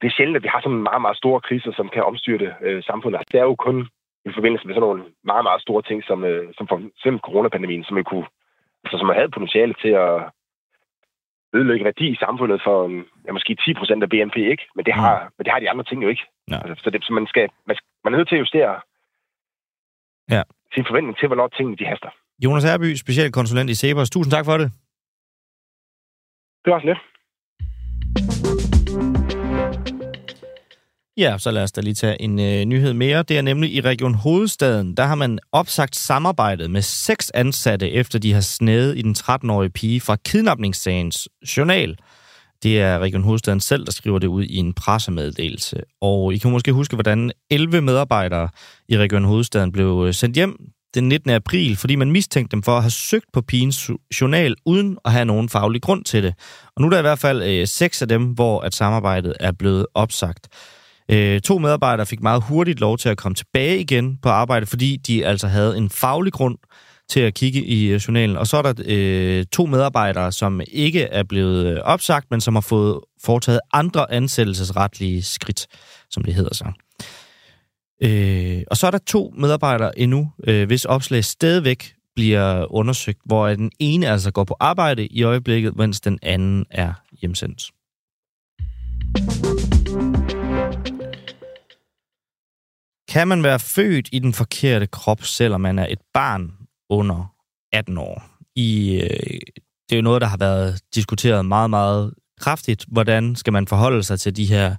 D: det er sjældent, at vi har sådan meget, meget store kriser, som kan omstyrte øh, samfundet. Det er jo kun i forbindelse med sådan nogle meget, meget store ting, som, øh, som for eksempel coronapandemien, som, kunne, altså, som havde potentiale til at ødelægge værdi i samfundet for ja, måske 10 procent af BNP, ikke? Men det, har, mm. men det har de andre ting jo ikke. Ja. Altså, så, det, så man, skal, man, man er nødt til at justere ja. sin forventning til, hvornår tingene de haster.
A: Jonas Erby, specialkonsulent i Sebers. Tusind tak for det.
D: Det var så lidt.
A: Ja, så lad os da lige tage en øh, nyhed mere. Det er nemlig i Region Hovedstaden, der har man opsagt samarbejdet med seks ansatte, efter de har snedet i den 13-årige pige fra kidnapningssagens journal. Det er Region Hovedstaden selv, der skriver det ud i en pressemeddelelse. Og I kan måske huske, hvordan 11 medarbejdere i Region Hovedstaden blev øh, sendt hjem den 19. april, fordi man mistænkte dem for at have søgt på pigens journal, uden at have nogen faglig grund til det. Og nu er der i hvert fald øh, seks af dem, hvor at samarbejdet er blevet opsagt. Øh, to medarbejdere fik meget hurtigt lov til at komme tilbage igen på arbejde, fordi de altså havde en faglig grund til at kigge i øh, journalen. Og så er der øh, to medarbejdere, som ikke er blevet øh, opsagt, men som har fået foretaget andre ansættelsesretlige skridt, som det hedder så. Øh, og så er der to medarbejdere endnu, øh, hvis opslag stadigvæk bliver undersøgt, hvor den ene altså går på arbejde i øjeblikket, mens den anden er hjemsendt. Kan man være født i den forkerte krop, selvom man er et barn under 18 år? I, øh, det er jo noget, der har været diskuteret meget, meget kraftigt. Hvordan skal man forholde sig til de her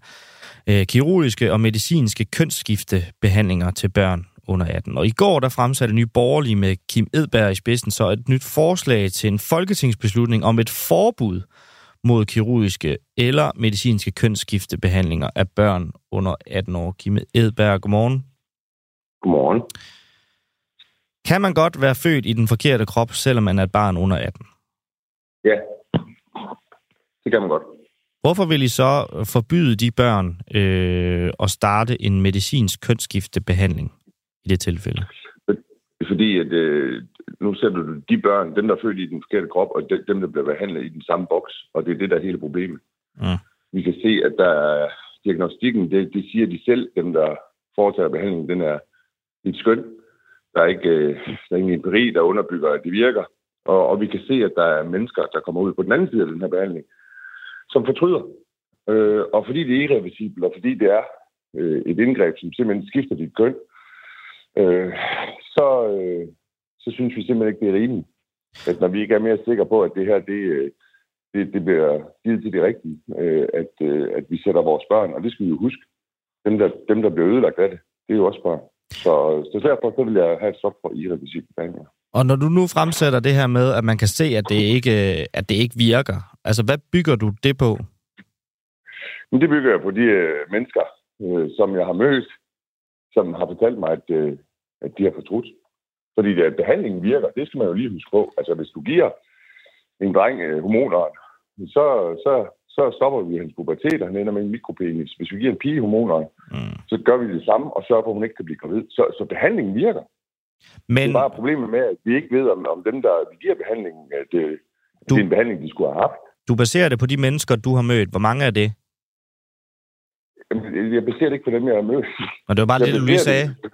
A: øh, kirurgiske og medicinske kønsskiftebehandlinger til børn under 18. Og i går der fremsatte Nye Borgerlige med Kim Edberg i spidsen så et nyt forslag til en folketingsbeslutning om et forbud mod kirurgiske eller medicinske kønsskiftebehandlinger af børn under 18 år. Kim Edberg, godmorgen.
E: Godmorgen.
A: Kan man godt være født i den forkerte krop, selvom man er et barn under 18?
E: Ja, det kan man godt.
A: Hvorfor vil I så forbyde de børn øh, at starte en medicinsk kønsskiftebehandling i det tilfælde?
E: Fordi at, øh, nu sætter du de børn, dem der er født i den forkerte krop, og dem der bliver behandlet i den samme boks, og det er det, der er hele problemet. Mm. Vi kan se, at der er diagnostikken, det, det siger de selv, dem der foretager behandlingen, den er et skøn. Der er ikke øh, der er ingen empiri, der underbygger, at det virker. Og, og vi kan se, at der er mennesker, der kommer ud på den anden side af den her behandling, som fortryder. Øh, og fordi det er irreversibelt, og fordi det er øh, et indgreb, som simpelthen skifter dit køn, øh, så, øh, så synes vi simpelthen ikke, det er rimeligt. At når vi ikke er mere sikre på, at det her, det, øh, det, det bliver givet til det rigtige, øh, at, øh, at vi sætter vores børn, og det skal vi jo huske. Dem, der, dem, der bliver ødelagt af det, det er jo også børn. Så, så derfor så vil jeg have et stop for irreversible behandlinger.
A: Og når du nu fremsætter det her med, at man kan se, at det ikke, at det ikke virker, altså hvad bygger du det på?
E: Men det bygger jeg på de øh, mennesker, øh, som jeg har mødt, som har fortalt mig, at, øh, at de har fortrudt. Fordi at behandlingen virker, det skal man jo lige huske på. Altså hvis du giver en dreng øh, hormoner, så, så, så stopper vi hans pubertet, og han ender med en mikropenis. Hvis vi giver en pige hormoner, mm. så gør vi det samme, og sørger for, at hun ikke kan blive gravid. Så, så behandlingen virker. Men... Det er bare problemet med, at vi ikke ved, om, om dem, der vi giver behandlingen, at det, du... det er en behandling, de skulle have haft.
A: Du baserer det på de mennesker, du har mødt. Hvor mange er det?
E: Jeg baserer det ikke på dem, jeg har mødt.
A: Og det var bare jeg det, du lige sagde?
E: Det.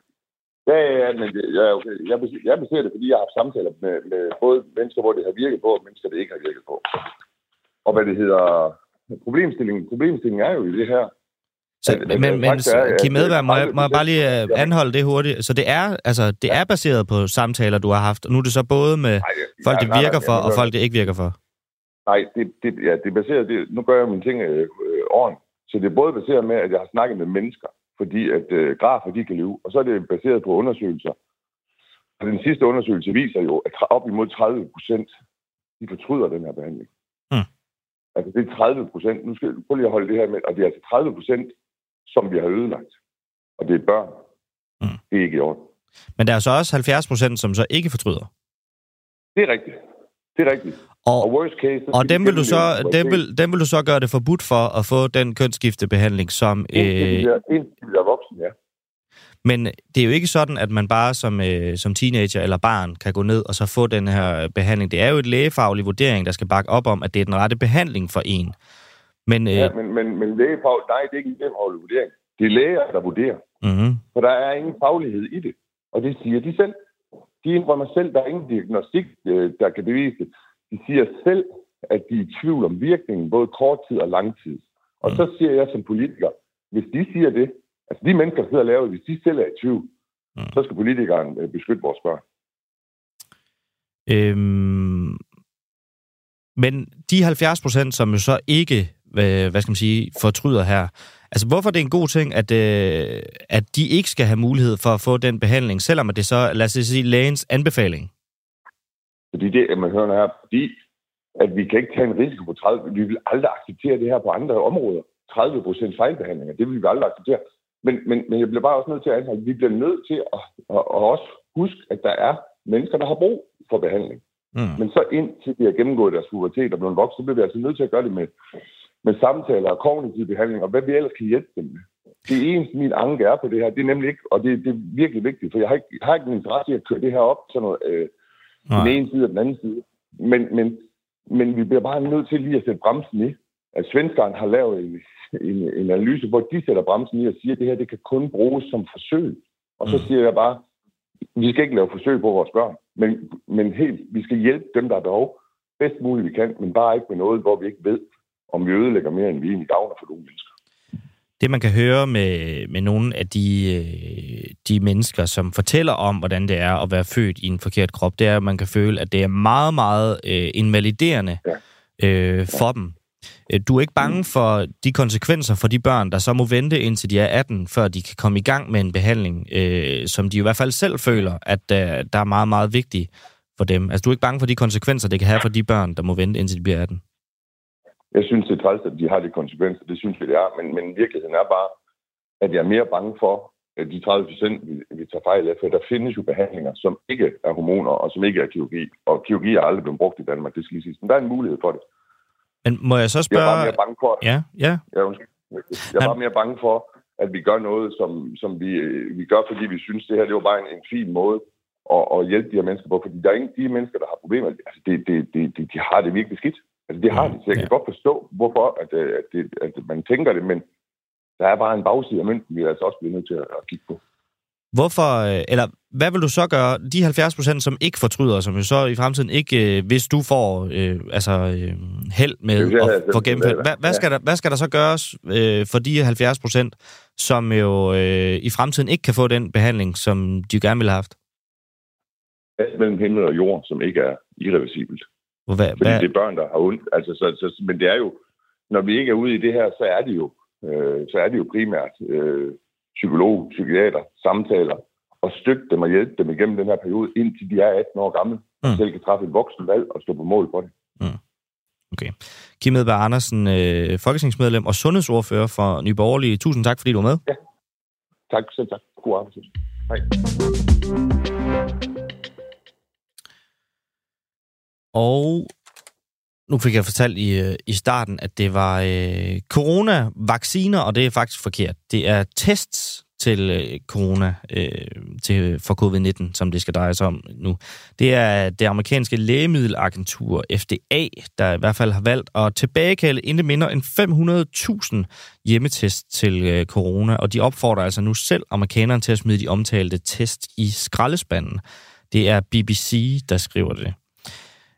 E: Ja, ja, men ja, okay. jeg, baserer, jeg baserer det, fordi jeg har haft samtaler med, med både mennesker, hvor det har virket på, og mennesker, det ikke har virket på. Og hvad det hedder, problemstillingen, problemstillingen er jo i det her,
A: så, men, men er, Kim Edberg, må, jeg, må jeg bare lige uh, anholde det hurtigt? Så det er, altså, det er baseret på samtaler, du har haft, og nu er det så både med nej, folk, det virker nej, nej, for, og folk, det ikke virker for?
E: Nej, det, det, ja, det er baseret, det, nu gør jeg mine ting øh, ordentligt. Så det er både baseret med, at jeg har snakket med mennesker, fordi at øh, grafer, de kan leve, og så er det baseret på undersøgelser. Og den sidste undersøgelse viser jo, at op imod 30 procent, de fortryder den her behandling. Mm. Altså det er 30 procent. Nu skal jeg prøve lige at holde det her med, og det er altså 30 procent, som vi har ødelagt. Og det er børn. Mm. Det er ikke i orden.
A: Men der er så også 70 procent, som så ikke fortryder.
E: Det er rigtigt. Det er rigtigt.
A: Og, og, worst case, og dem, vil du så, dem, vil, dem vil du så gøre det forbudt for at få den kønsskiftebehandling, som...
E: Indtil øh, de bliver voksen, ja.
A: Men det er jo ikke sådan, at man bare som, øh, som teenager eller barn kan gå ned og så få den her behandling. Det er jo et lægefaglig vurdering, der skal bakke op om, at det er den rette behandling for en.
E: Men, øh... ja, men, men, men lægefag, nej, det er ikke en lægefaglig vurdering. Det er læger, der vurderer. Mm-hmm. For der er ingen faglighed i det. Og det siger de selv. De indrømmer selv, der er ingen diagnostik, øh, der kan bevise det. De siger selv, at de er i tvivl om virkningen, både kort tid og lang tid. Og mm. så siger jeg som politiker, hvis de siger det, altså de mennesker, der sidder og laver hvis de selv er i tvivl, mm. så skal politikeren øh, beskytte vores børn.
A: Øhm, men de 70 procent, som jo så ikke, hvad, hvad skal man sige, fortryder her, altså hvorfor er det en god ting, at, øh, at de ikke skal have mulighed for at få den behandling, selvom det så, lad os sige, lægens anbefaling?
E: Fordi det, man hører her, fordi at vi kan ikke tage en risiko på 30, vi vil aldrig acceptere det her på andre områder. 30 procent fejlbehandlinger, det vil vi aldrig acceptere. Men, men, men jeg bliver bare også nødt til at anholde, at vi bliver nødt til at, at, at også huske, at der er mennesker, der har brug for behandling. Mm. Men så indtil de har gennemgået deres pubertet og blevet vokset, så bliver vi altså nødt til at gøre det med, med samtaler og kognitiv behandling, og hvad vi ellers kan hjælpe dem med. Det eneste, min anke er på det her, det er nemlig ikke, og det, det er virkelig vigtigt, for jeg har ikke, jeg har ikke en interesse i at køre det her op, sådan noget, øh, den ene side og den anden side. Men, men, men vi bliver bare nødt til lige at sætte bremsen i. At svenskerne har lavet en, en, en analyse, hvor de sætter bremsen i og siger, at det her det kan kun bruges som forsøg. Og så mm. siger jeg bare, vi skal ikke lave forsøg på vores børn, men, men helt, vi skal hjælpe dem, der har behov, bedst muligt vi kan, men bare ikke med noget, hvor vi ikke ved, om vi ødelægger mere, end vi egentlig gavner for nogle mennesker.
A: Det, man kan høre med, med nogle af de, øh, de mennesker, som fortæller om, hvordan det er at være født i en forkert krop, det er, at man kan føle, at det er meget, meget øh, invaliderende ja. øh, for ja. dem. Øh, du er ikke bange mm. for de konsekvenser for de børn, der så må vente indtil de er 18, før de kan komme i gang med en behandling, øh, som de i hvert fald selv føler, at øh, der er meget, meget vigtigt for dem. Altså, du er ikke bange for de konsekvenser, det kan have for de børn, der må vente indtil de bliver 18?
E: Jeg synes, det er træls, at de har de konsekvenser. Det synes vi, det er. Men, men virkeligheden er bare, at jeg er mere bange for, at de 30 procent, vi, vi tager fejl af, for der findes jo behandlinger, som ikke er hormoner og som ikke er kirurgi. Og kirurgi er aldrig blevet brugt i Danmark, det skal lige sige. Men der er en mulighed for det.
A: Men må jeg så spørge...
E: Jeg er bare mere bange for...
A: Ja, ja.
E: Jeg, jeg er bare mere bange for, at vi gør noget, som, som vi, vi gør, fordi vi synes, det her det var bare en, en fin måde at, at hjælpe de her mennesker på. Fordi der er ingen de mennesker, der har problemer. Altså, det, det, det, det, de har det virkelig skidt. Altså, det har de. Så jeg kan ja. godt forstå, hvorfor at, at, det, at man tænker det, men der er bare en bagside af mønten, vi er altså også bliver nødt til at, kigge på.
A: Hvorfor, øh, eller hvad vil du så gøre, de 70 procent, som ikke fortryder, som jo så i fremtiden ikke, øh, hvis du får øh, altså, øh, held med at få gennemført, hvad, hvad, skal der, hvad skal der så gøres øh, for de 70 procent, som jo øh, i fremtiden ikke kan få den behandling, som de gerne ville have haft?
E: Alt mellem himmel og jord, som ikke er irreversibelt. Hvad, Fordi hvad? det er børn, der har ondt. Altså, så, så, men det er jo, når vi ikke er ude i det her, så er det jo, øh, så er det jo primært øh, psykolog, psykiater, samtaler, og støtte dem og hjælpe dem igennem den her periode, indtil de er 18 år gamle, mm. selv kan træffe et voksen valg og stå på mål for det. Mm.
A: Okay. Kim Edberg Andersen, øh, folketingsmedlem og sundhedsordfører for Nye Borgerlige. Tusind tak, fordi du var med.
E: Ja. Tak, selv tak. God arbejde. Hej.
A: Og nu fik jeg fortalt i, øh, i starten, at det var øh, corona-vacciner, og det er faktisk forkert. Det er tests til øh, corona, øh, til, for covid-19, som det skal dreje sig om nu. Det er det amerikanske lægemiddelagentur FDA, der i hvert fald har valgt at tilbagekalde intet mindre end 500.000 hjemmetest til øh, corona, og de opfordrer altså nu selv amerikanerne til at smide de omtalte test i skraldespanden. Det er BBC, der skriver det.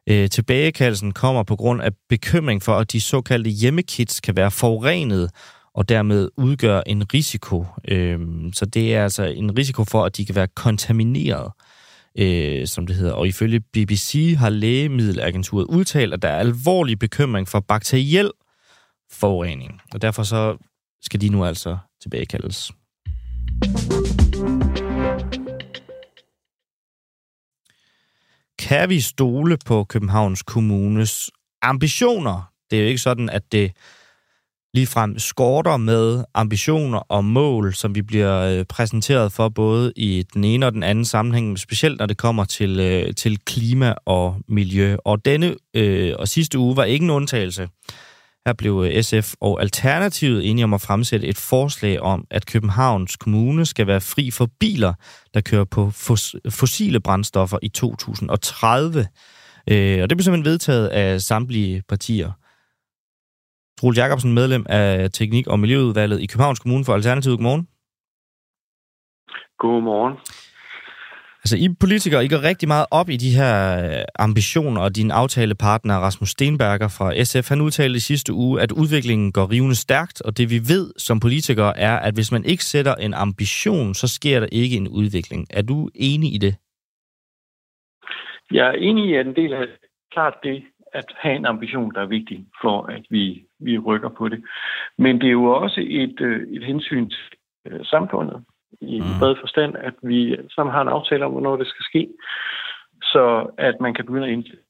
A: Øh, tilbagekaldelsen kommer på grund af bekymring for, at de såkaldte hjemmekits kan være forurenet og dermed udgør en risiko. Øh, så det er altså en risiko for, at de kan være kontamineret, øh, som det hedder. Og ifølge BBC har lægemiddelagenturet udtalt, at der er alvorlig bekymring for bakteriel forurening. Og derfor så skal de nu altså tilbagekaldes. Kan vi stole på Københavns Kommunes ambitioner? Det er jo ikke sådan, at det ligefrem skorter med ambitioner og mål, som vi bliver øh, præsenteret for både i den ene og den anden sammenhæng, specielt når det kommer til, øh, til klima og miljø. Og denne øh, og sidste uge var ikke en undtagelse. Her blev øh, SF og Alternativet enige om at fremsætte et forslag om, at Københavns Kommune skal være fri for biler, der kører på fossile brændstoffer i 2030. Øh, og det blev simpelthen vedtaget af samtlige partier. Troels Jacobsen, medlem af Teknik- og Miljøudvalget i Københavns Kommune for Alternativet. Godmorgen.
F: Godmorgen.
A: Altså, I politikere, I går rigtig meget op i de her øh, ambitioner, og din aftalepartner Rasmus Stenberger fra SF, han udtalte i sidste uge, at udviklingen går rivende stærkt, og det vi ved som politikere er, at hvis man ikke sætter en ambition, så sker der ikke en udvikling. Er du enig i det?
F: Jeg er enig i, at en del af klart det, at have en ambition, der er vigtig for, at vi, vi rykker på det. Men det er jo også et, øh, et hensyn til øh, samfundet i mm. bred forstand, at vi sammen har en aftale om, hvornår det skal ske, så at man kan begynde at indlægge.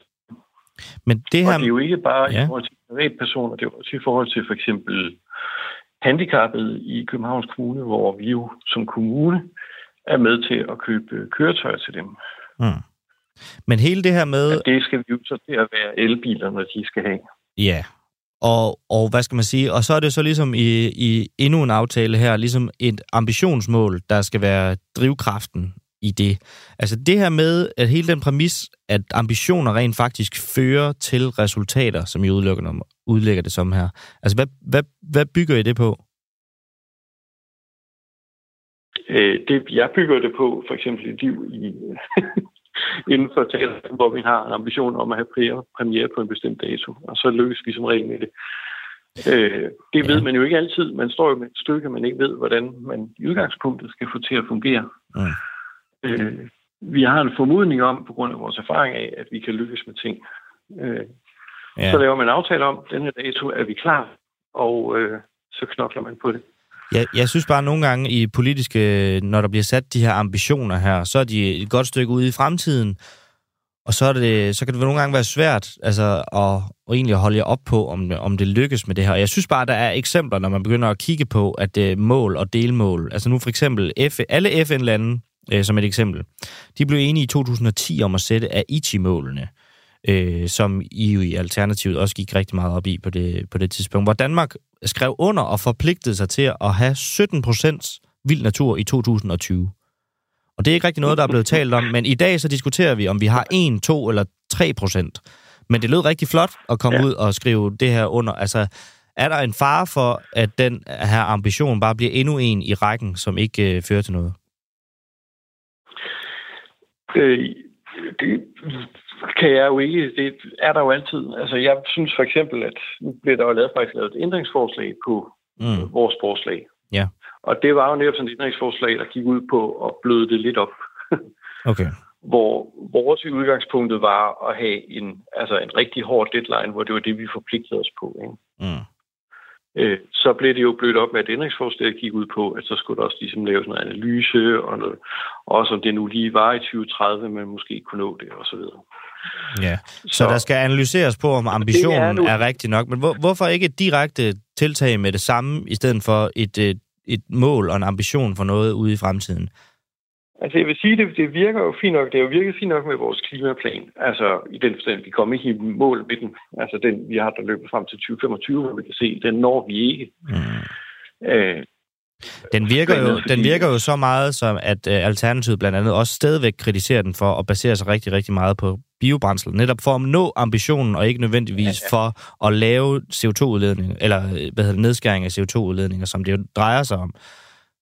F: Men det her... Og det er jo ikke bare ja. i forhold til privatpersoner, det er også i forhold til for eksempel handicappede i Københavns Kommune, hvor vi jo som kommune er med til at købe køretøjer til dem. Mm.
A: Men hele det her med...
F: Ja, det skal vi jo så til at være elbiler, når de skal have.
A: Ja, og, og hvad skal man sige? Og så er det så ligesom i, i endnu en aftale her, ligesom et ambitionsmål, der skal være drivkraften i det. Altså det her med, at hele den præmis, at ambitioner rent faktisk fører til resultater, som I udlægger, udlægger det som her. Altså hvad, hvad, hvad bygger I det på?
F: Øh, det, jeg bygger det på for eksempel i liv i, inden for teater, hvor vi har en ambition om at have premiere på en bestemt dato, og så lykkes vi som regel med det. Øh, det ved man jo ikke altid. Man står jo med et stykke, man ikke ved, hvordan man i udgangspunktet skal få til at fungere. Mm. Øh, vi har en formodning om, på grund af vores erfaring af, at vi kan lykkes med ting. Øh, ja. Så laver man en aftale om, den her dato er vi klar, og øh, så knokler man på det.
A: Jeg, jeg synes bare at nogle gange i politiske, når der bliver sat de her ambitioner her, så er de et godt stykke ude i fremtiden, og så, er det, så kan det nogle gange være svært altså, at, at egentlig holde jer op på, om, om det lykkes med det her. Og jeg synes bare, at der er eksempler, når man begynder at kigge på, at det mål og delmål, altså nu for eksempel F, alle FN-lande, øh, som et eksempel, de blev enige i 2010 om at sætte Aichi-målene øh, som EU i Alternativet også gik rigtig meget op i på det, på det tidspunkt, hvor Danmark skrev under og forpligtede sig til at have 17 procent vild natur i 2020. Og det er ikke rigtig noget, der er blevet talt om, men i dag så diskuterer vi, om vi har 1, 2 eller 3 procent. Men det lød rigtig flot at komme ja. ud og skrive det her under. Altså, er der en fare for, at den her ambition bare bliver endnu en i rækken, som ikke øh, fører til noget?
F: Øh, det kan jeg jo ikke. Det er der jo altid. Altså, jeg synes for eksempel, at nu bliver der jo lavet, faktisk lavet et ændringsforslag på mm. vores forslag.
A: Ja.
F: Og det var jo netop sådan et ændringsforslag, der gik ud på at bløde det lidt op.
A: okay.
F: Hvor vores udgangspunktet var at have en, altså en rigtig hård deadline, hvor det var det, vi forpligtede os på. Ikke? Mm. Øh, så blev det jo blødt op med, at ændringsforslaget gik ud på, at så skulle der også ligesom laves noget analyse, og noget, også om det nu lige var i 2030, men måske kunne nå det, og så videre.
A: Ja, så, så der skal analyseres på, om ambitionen er, er rigtig nok. Men hvor, hvorfor ikke et direkte tiltag med det samme, i stedet for et, et, et mål og en ambition for noget ude i fremtiden?
F: Altså jeg vil sige, det, det virker jo fint nok. Det er jo virket fint nok med vores klimaplan. Altså i den forstand, vi kommer ikke i mål med den. Altså den, vi har der løbet frem til 2025, hvor vi kan se, den når vi ikke. Mm.
A: Øh, den virker, jo, den virker jo så meget, som at uh, Alternativet blandt andet også stadigvæk kritiserer den for at basere sig rigtig, rigtig meget på biobrændsel. Netop for at nå ambitionen, og ikke nødvendigvis ja, ja. for at lave CO2-udledning, eller hvad hedder det, nedskæring af CO2-udledninger, som det jo drejer sig om.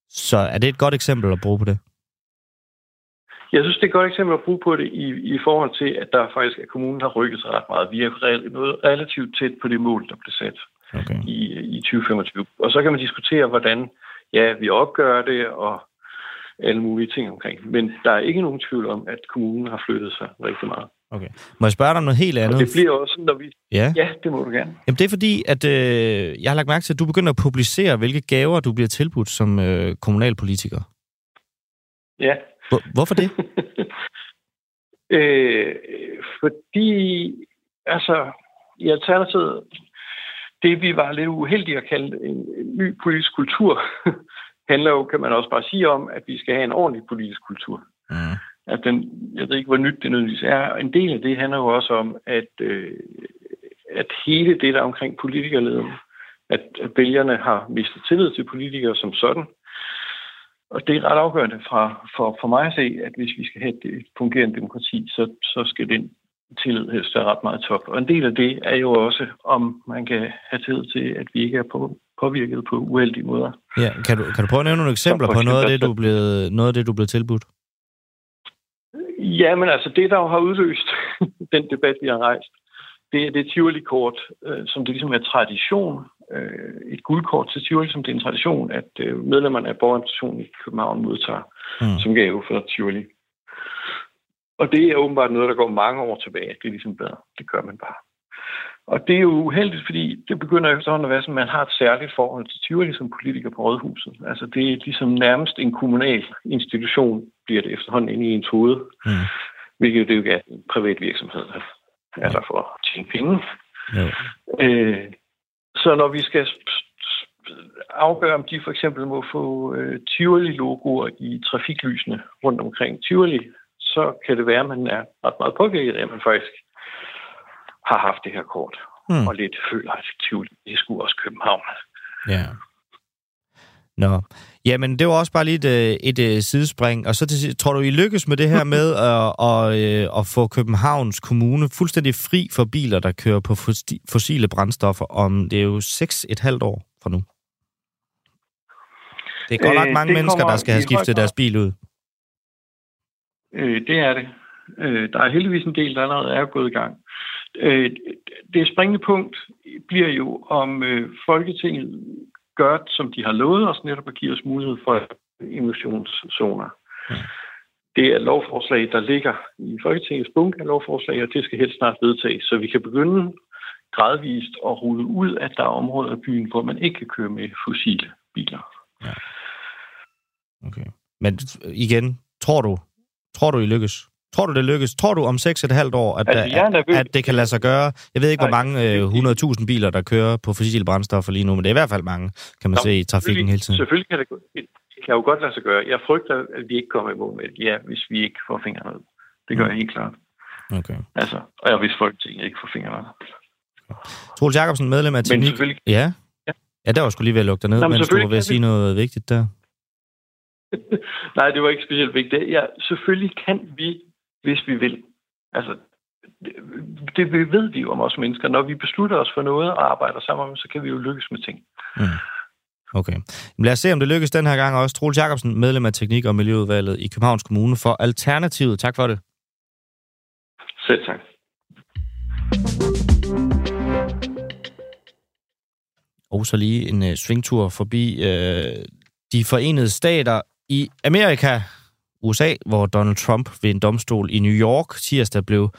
A: Så er det et godt eksempel at bruge på det?
F: Jeg synes, det er et godt eksempel at bruge på det i, i forhold til, at der faktisk at kommunen har rykket sig ret meget. Vi er noget relativt tæt på det mål, der blev sat okay. i, i 2025. Og så kan man diskutere, hvordan ja, vi opgør det og alle mulige ting omkring. Men der er ikke nogen tvivl om, at kommunen har flyttet sig rigtig meget.
A: Okay. Må jeg spørge dig om noget helt andet?
F: Og det bliver også, når vi... Ja, ja det må du gerne.
A: Jamen, det er fordi, at øh, jeg har lagt mærke til, at du begynder at publicere, hvilke gaver du bliver tilbudt som øh, kommunalpolitiker.
F: Ja.
A: Hvor, hvorfor det?
F: øh, fordi, altså, i Alternativet, det vi var lidt uheldige at kalde en, en ny politisk kultur, handler jo, kan man også bare sige om, at vi skal have en ordentlig politisk kultur. Mm. At den, jeg ved ikke, hvor nyt det nødvendigvis er. En del af det handler jo også om, at, øh, at hele det der omkring politikerleden, at, at vælgerne har mistet tillid til politikere som sådan. Og det er ret afgørende fra, for, for mig at se, at hvis vi skal have et fungerende demokrati, så, så skal den tillid helst er ret meget top. Og en del af det er jo også, om man kan have tillid til, at vi ikke er på, påvirket på uheldige måder.
A: Ja, kan du, kan du prøve at nævne nogle eksempler på noget af, det, du blevet, noget af det, du blevet tilbudt?
F: Ja, men altså det, der jo har udløst den debat, vi har rejst, det er det Tivoli-kort, øh, som det ligesom er tradition. Øh, et guldkort til Tivoli, som det er en tradition, at øh, medlemmerne af borgerorganisationen i København modtager mm. som gave for Tivoli. Og det er åbenbart noget, der går mange år tilbage. Det er ligesom bedre. Det gør man bare. Og det er jo uheldigt, fordi det begynder efterhånden at være sådan, at man har et særligt forhold til Tivoli som politiker på Rådhuset. Altså det er ligesom nærmest en kommunal institution, bliver det efterhånden inde i ens hoved. Mm. Hvilket det jo er en privat virksomhed, er der for at tjene penge. Ja. Øh, så når vi skal afgøre, om de for eksempel må få øh, Tivoli-logoer i trafiklysene rundt omkring Tivoli, så kan det være, at man er ret meget påvirket af, at man faktisk har haft det her kort. Mm. Og lidt føler, at det skulle også København.
A: Ja. Nå, jamen det var også bare lige et, øh, et, et øh, sidespring. Og så til, tror du, I lykkes med det her med at, at, øh, at få Københavns Kommune fuldstændig fri for biler, der kører på fossile brændstoffer om, det er jo seks et halvt år fra nu? Det er godt nok mange øh, mennesker, der skal have skiftet deres bil ud.
F: Øh, det er det. Øh, der er heldigvis en del, der allerede er gået i gang. Øh, det springende punkt bliver jo, om øh, Folketinget gør, som de har lovet os, netop at give os mulighed for emissionszoner. Det er et lovforslag, der ligger i Folketingets bunke af lovforslag, og det skal helt snart vedtages, så vi kan begynde gradvist at rulle ud, at der er områder af byen, hvor man ikke kan køre med fossile biler. Ja.
A: Okay. Men igen, tror du, Tror du, I lykkes? Tror du, det lykkes? Tror du om 6,5 år, at, altså, at, at det kan lade sig gøre? Jeg ved ikke, hvor mange øh, 100.000 biler, der kører på fossile brændstoffer lige nu, men det er i hvert fald mange, kan man Nå, se i trafikken hele tiden.
F: Selvfølgelig kan det, det kan jo godt lade sig gøre. Jeg frygter, at vi ikke kommer i mål med det, ja, hvis vi ikke får fingrene ud. Det gør mm. jeg helt klart. Okay. Altså, og jeg hvis Folketinget ikke får fingrene ud.
A: Troels Jacobsen, medlem af Teknik. Ja. ja. Ja, der var skulle lige ved at lukke dig ned, men mens du var ved at sige noget vigtigt der.
F: Nej, det var ikke specielt vigtigt. Ja, selvfølgelig kan vi, hvis vi vil. Altså, det, det ved vi jo om os mennesker. Når vi beslutter os for noget og arbejder sammen, så kan vi jo lykkes med ting. Mm.
A: Okay. Lad os se, om det lykkes den her gang også. Troels Jacobsen, medlem af Teknik- og Miljøudvalget i Københavns Kommune for Alternativet. Tak for det.
F: Selv tak.
A: Og så lige en uh, svingtur forbi uh, de forenede stater i Amerika, USA, hvor Donald Trump ved en domstol i New York tirsdag blev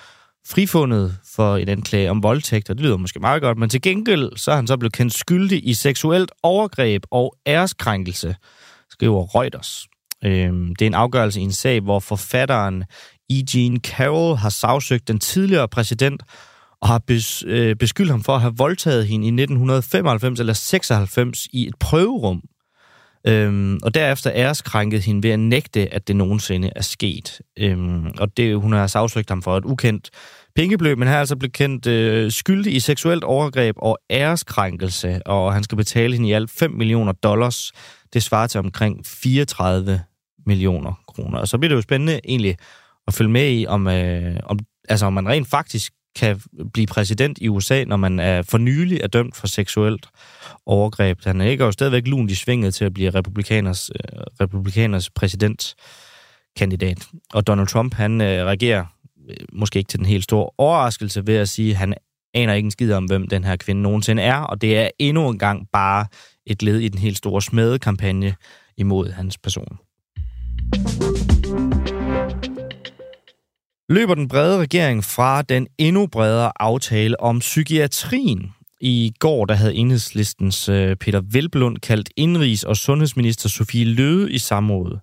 A: frifundet for en anklage om voldtægt, og det lyder måske meget godt, men til gengæld så er han så blevet kendt skyldig i seksuelt overgreb og æreskrænkelse, skriver Reuters. Øhm, det er en afgørelse i en sag, hvor forfatteren E. Jean Carroll har sagsøgt den tidligere præsident og har øh, beskyldt ham for at have voldtaget hende i 1995 eller 96 i et prøverum Øhm, og derefter æreskrænket hende ved at nægte, at det nogensinde er sket. Øhm, og det, hun har altså sagsøgt ham for et ukendt pengebeløb, men han er altså blevet kendt øh, skyldig i seksuelt overgreb og æreskrænkelse, og han skal betale hende i alt 5 millioner dollars. Det svarer til omkring 34 millioner kroner. Og så bliver det jo spændende egentlig at følge med i, om, øh, om, altså, om man rent faktisk kan blive præsident i USA, når man er for nylig er dømt for seksuelt overgreb. Han er ikke jo stadigvæk lunt i svinget til at blive republikaners, øh, republikaners præsidentkandidat. Og Donald Trump, han øh, reagerer øh, måske ikke til den helt store overraskelse ved at sige, at han aner ikke en skid om, hvem den her kvinde nogensinde er, og det er endnu en gang bare et led i den helt store smedekampagne imod hans person løber den brede regering fra den endnu bredere aftale om psykiatrien. I går der havde enhedslistens øh, Peter Velblund kaldt indrigs- og sundhedsminister Sofie Løde i samrådet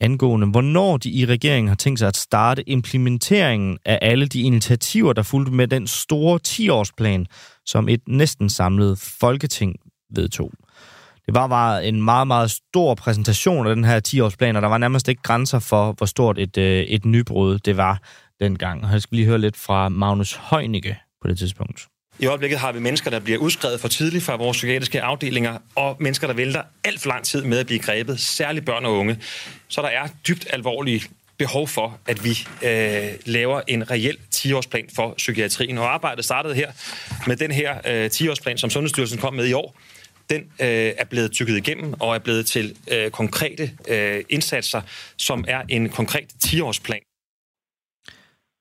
A: angående, hvornår de i regeringen har tænkt sig at starte implementeringen af alle de initiativer, der fulgte med den store 10-årsplan, som et næsten samlet folketing vedtog. Det var var en meget, meget stor præsentation af den her 10-årsplan, og der var nærmest ikke grænser for, hvor stort et, øh, et nybrud det var dengang. Og jeg skal lige høre lidt fra Magnus Heunicke på det tidspunkt.
G: I øjeblikket har vi mennesker, der bliver udskrevet for tidligt fra vores psykiatriske afdelinger, og mennesker, der vælter alt for lang tid med at blive grebet, særligt børn og unge. Så der er dybt alvorlige behov for, at vi øh, laver en reel 10-årsplan for psykiatrien. Og arbejdet startede her med den her øh, 10-årsplan, som Sundhedsstyrelsen kom med i år. Den øh, er blevet tykket igennem og er blevet til øh, konkrete øh, indsatser, som er en konkret 10-årsplan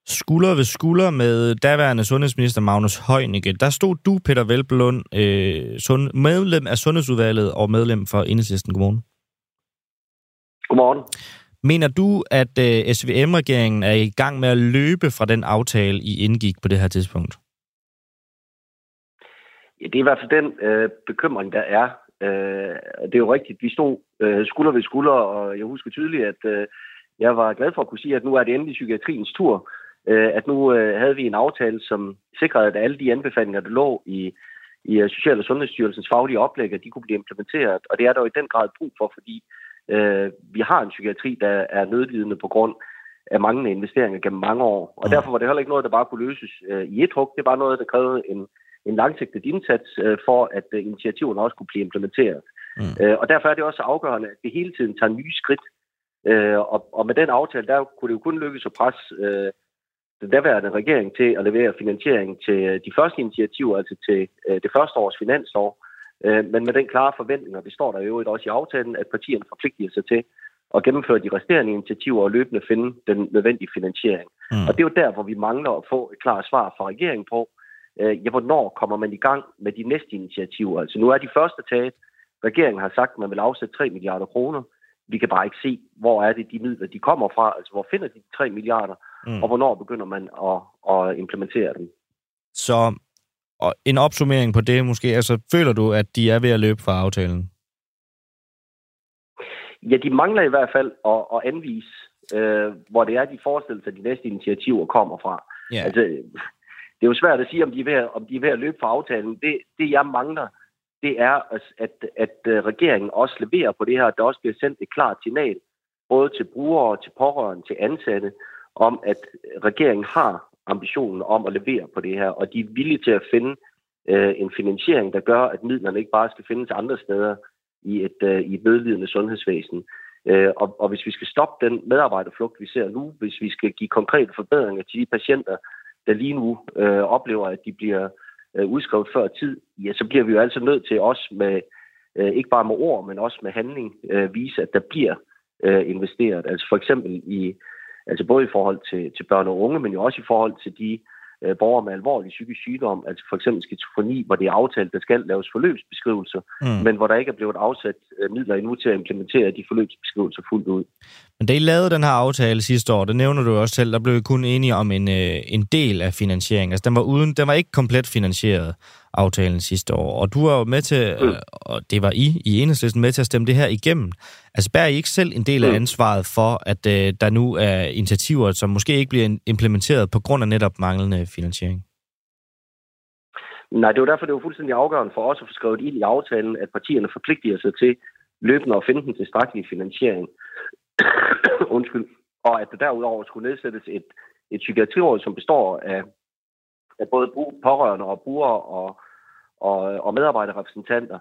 A: skulder ved skulder med daværende sundhedsminister Magnus Heunicke. Der stod du, Peter Velblund, øh, sund, medlem af Sundhedsudvalget og medlem for Enhedslisten. Godmorgen.
H: Godmorgen.
A: Mener du, at øh, SVM-regeringen er i gang med at løbe fra den aftale, I indgik på det her tidspunkt?
H: Ja, det er i hvert fald den øh, bekymring, der er. Øh, det er jo rigtigt. Vi stod øh, skulder ved skulder, og jeg husker tydeligt, at øh, jeg var glad for at kunne sige, at nu er det endelig psykiatriens tur øh, at nu øh, havde vi en aftale, som sikrede, at alle de anbefalinger, der lå i, i uh, Social- og Sundhedsstyrelsens faglige oplæg, at de kunne blive implementeret. Og det er der jo i den grad brug for, fordi øh, vi har en psykiatri, der er nødlidende på grund af mange investeringer gennem mange år. Og mm. derfor var det heller ikke noget, der bare kunne løses øh, i et hug. Det var noget, der krævede en, en langsigtet indsats øh, for, at øh, initiativerne også kunne blive implementeret. Mm. Øh, og derfor er det også afgørende, at vi hele tiden tager nye skridt. Øh, og, og med den aftale, der kunne det jo kun lykkes at presse øh, den daværende regering til at levere finansiering til øh, de første initiativer, altså til øh, det første års finanslov. Øh, men med den klare forventning, og det står der jo også i aftalen, at partierne forpligter sig til at gennemføre de resterende initiativer og løbende finde den nødvendige finansiering. Mm. Og det er jo der, hvor vi mangler at få et klart svar fra regeringen på, ja, hvornår kommer man i gang med de næste initiativer? Altså nu er de første taget. Regeringen har sagt, at man vil afsætte 3 milliarder kroner. Vi kan bare ikke se, hvor er det de midler, de kommer fra. Altså hvor finder de 3 milliarder? mm. og hvornår begynder man at, at implementere dem.
A: Så og en opsummering på det måske, altså føler du, at de er ved at løbe fra aftalen?
H: Ja, de mangler i hvert fald at, at anvise, øh, hvor det er, de forestiller sig, at de næste initiativer kommer fra. Yeah. Altså, det er jo svært at sige, om de er ved, om de er ved at løbe fra aftalen. Det, det jeg mangler, det er, at, at, at øh, regeringen også leverer på det her, at der også bliver sendt et klart signal, både til brugere, til pårørende, til ansatte, om, at regeringen har ambitionen om at levere på det her, og de er villige til at finde øh, en finansiering, der gør, at midlerne ikke bare skal findes andre steder i et, øh, i et nødlidende sundhedsvæsen. Øh, og, og hvis vi skal stoppe den medarbejderflugt, vi ser nu, hvis vi skal give konkrete forbedringer til de patienter, der lige nu øh, oplever, at de bliver øh, udskrevet før tid, ja, så bliver vi jo altså nødt til også med, øh, ikke bare med ord, men også med handling, øh, vise, at der bliver øh, investeret. Altså for eksempel i Altså både i forhold til, til børn og unge, men jo også i forhold til de øh, borgere med alvorlig psykisk sygdom, altså for eksempel skizofreni, hvor det er aftalt, der skal laves forløbsbeskrivelser, mm. men hvor der ikke er blevet afsat øh, midler endnu til at implementere de forløbsbeskrivelser fuldt ud.
A: Men da I lavede den her aftale sidste år, det nævner du også selv, der blev I kun enige om en, øh, en del af finansieringen. Altså den var, uden, den var ikke komplet finansieret, aftalen sidste år. Og du var jo med til, mm. og det var I i enhedslisten med til at stemme det her igennem. Altså bærer I ikke selv en del af mm. ansvaret for, at øh, der nu er initiativer, som måske ikke bliver implementeret på grund af netop manglende finansiering?
H: Nej, det jo derfor, det jo fuldstændig afgørende for os at få skrevet ind i aftalen, at partierne forpligter sig til løbende at finde den tilstrækkelige finansiering. Undskyld. Og at der derudover skulle nedsættes et, et psykiatriråd, som består af, af både pårørende og brugere og, og, og medarbejderrepræsentanter,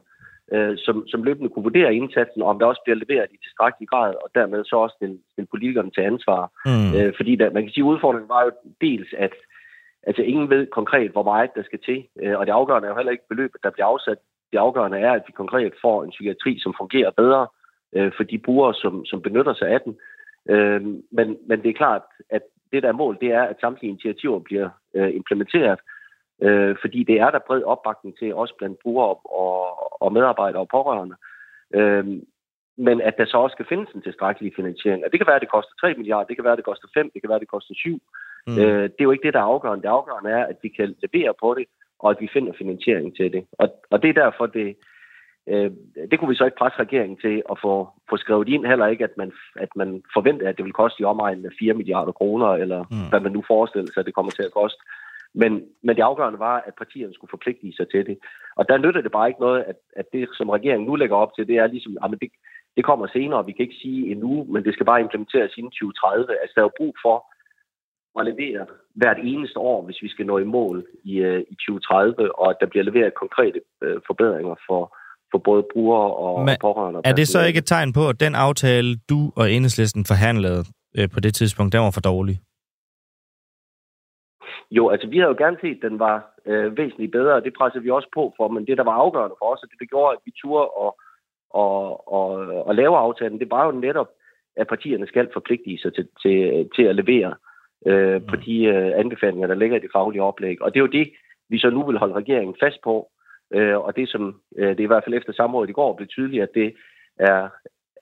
H: øh, som, som løbende kunne vurdere indsatsen, og om der også bliver leveret i tilstrækkelig grad, og dermed så også den, den politikerne til ansvar. Mm. Øh, fordi der, man kan sige, at udfordringen var jo dels, at altså, ingen ved konkret, hvor meget der skal til, øh, og det afgørende er jo heller ikke beløbet, der bliver afsat. Det afgørende er, at vi konkret får en psykiatri, som fungerer bedre øh, for de brugere, som, som benytter sig af den. Øh, men, men det er klart, at det der er mål, det er, at samtlige initiativer bliver øh, implementeret, øh, fordi det er der bred opbakning til, også blandt brugere og, og medarbejdere og pårørende. Øh, men at der så også skal findes en tilstrækkelig finansiering. Og det kan være, at det koster 3 milliarder, det kan være, at det koster 5, det kan være, at det koster 7. Mm. Øh, det er jo ikke det, der er afgørende. Det afgørende er, at vi kan levere på det, og at vi finder finansiering til det. Og, og det er derfor, det, øh, det kunne vi så ikke presse regeringen til at få, få skrevet ind, heller ikke, at man, at man forventer, at det vil koste i omegnen af 4 milliarder kroner, eller mm. hvad man nu forestiller sig, at det kommer til at koste. Men, men det afgørende var, at partierne skulle forpligte sig til det. Og der nytter det bare ikke noget, at, at det, som regeringen nu lægger op til, det er ligesom, at det, det kommer senere, vi kan ikke sige endnu, men det skal bare implementeres inden 2030. Altså, der er jo brug for at levere hvert eneste år, hvis vi skal nå i mål i, uh, i 2030, og at der bliver leveret konkrete uh, forbedringer for, for både brugere og men pårørende.
A: Er det så ikke et tegn på, at den aftale, du og enhedslisten forhandlede uh, på det tidspunkt, den var for dårlig?
H: Jo, altså vi havde jo gerne set, at den var øh, væsentligt bedre, og det presser vi også på for, men det, der var afgørende for os, og det, der gjorde, at vi turde og, og, og, og lave aftalen, det var jo netop, at partierne skal forpligte sig til, til, til at levere øh, på de øh, anbefalinger, der ligger i det faglige oplæg. Og det er jo det, vi så nu vil holde regeringen fast på, øh, og det som, øh, det er i hvert fald efter samrådet i går, blev tydeligt, at det er,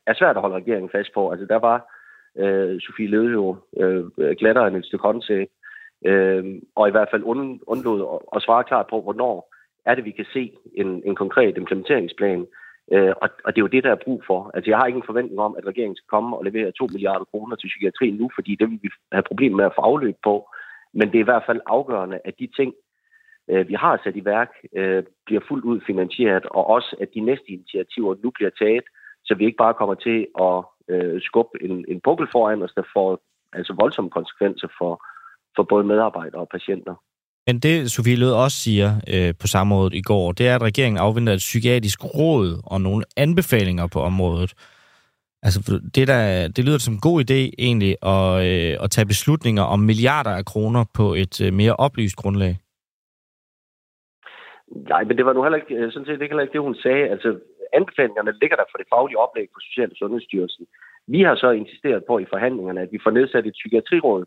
H: er svært at holde regeringen fast på. Altså der var øh, Sofie Løde jo øh, glattere end et stykke håndtag, øh, og i hvert fald und, undlod at, at svare klart på, hvornår er det, vi kan se en, en konkret implementeringsplan. Øh, og, og det er jo det, der er brug for. Altså, jeg har ikke en forventning om, at regeringen skal komme og levere 2 milliarder kroner til psykiatrien nu, fordi det vil vi have problemer med at få afløb på. Men det er i hvert fald afgørende, at de ting, øh, vi har sat i værk, øh, bliver fuldt ud finansieret, og også at de næste initiativer nu bliver taget, så vi ikke bare kommer til at øh, skubbe en, en pukkel foran os, der får altså voldsomme konsekvenser for, for både medarbejdere og patienter.
A: Men det, Sofie Lød også siger øh, på samrådet i går, det er, at regeringen afventer et psykiatrisk råd og nogle anbefalinger på området. Altså, det, der, det lyder som en god idé egentlig at, øh, at tage beslutninger om milliarder af kroner på et øh, mere oplyst grundlag.
H: Nej, men det var nu heller ikke, øh, sådan set ikke heller ikke det, hun sagde. Altså, anbefalingerne ligger der for det faglige oplæg på Social- og Sundhedsstyrelsen. Vi har så insisteret på i forhandlingerne, at vi får nedsat et psykiatriråd,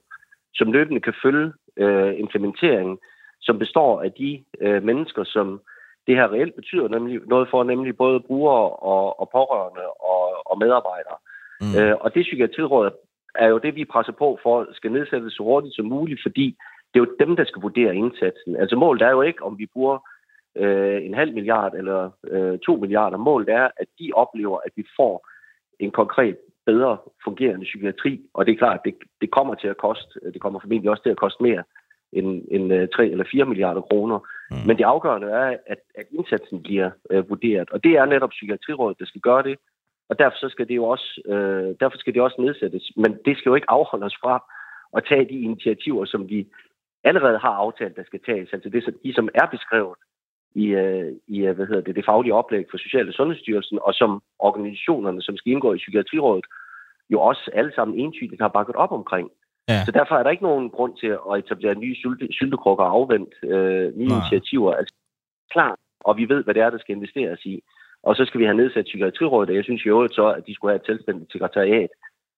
H: som løbende kan følge øh, implementeringen, som består af de øh, mennesker, som det her reelt betyder nemlig noget for, nemlig både brugere og, og pårørende og, og medarbejdere. Mm. Øh, og det psykiatriråd er jo det, vi presser på for, skal nedsættes så hurtigt som muligt, fordi det er jo dem, der skal vurdere indsatsen. Altså målet er jo ikke, om vi bruger øh, en halv milliard eller øh, to milliarder. Målet er, at de oplever, at vi får en konkret bedre fungerende psykiatri, og det er klart, det, det kommer til at koste, det kommer formentlig også til at koste mere end, end 3 øh, eller 4 milliarder kroner. Mm. Men det afgørende er, at, at indsatsen bliver øh, vurderet, og det er netop Psykiatrirådet, der skal gøre det, og derfor så skal det jo også, øh, derfor skal det også nedsættes. Men det skal jo ikke afholde os fra at tage de initiativer, som vi allerede har aftalt, der skal tages. Altså det, de, som er beskrevet i, øh, i øh, hvad hedder det, det faglige oplæg for Social- og Sundhedsstyrelsen, og som organisationerne, som skal indgå i Psykiatrirådet, jo også alle sammen entydigt har bakket op omkring. Ja. Så derfor er der ikke nogen grund til at etablere nye sylte, syltekrukker og afvente øh, nye Nej. initiativer. Altså, klar, og vi ved, hvad det er, der skal investeres i. Og så skal vi have nedsat Psykiatrirådet, og jeg synes jo så, at de skulle have et selvstændigt sekretariat,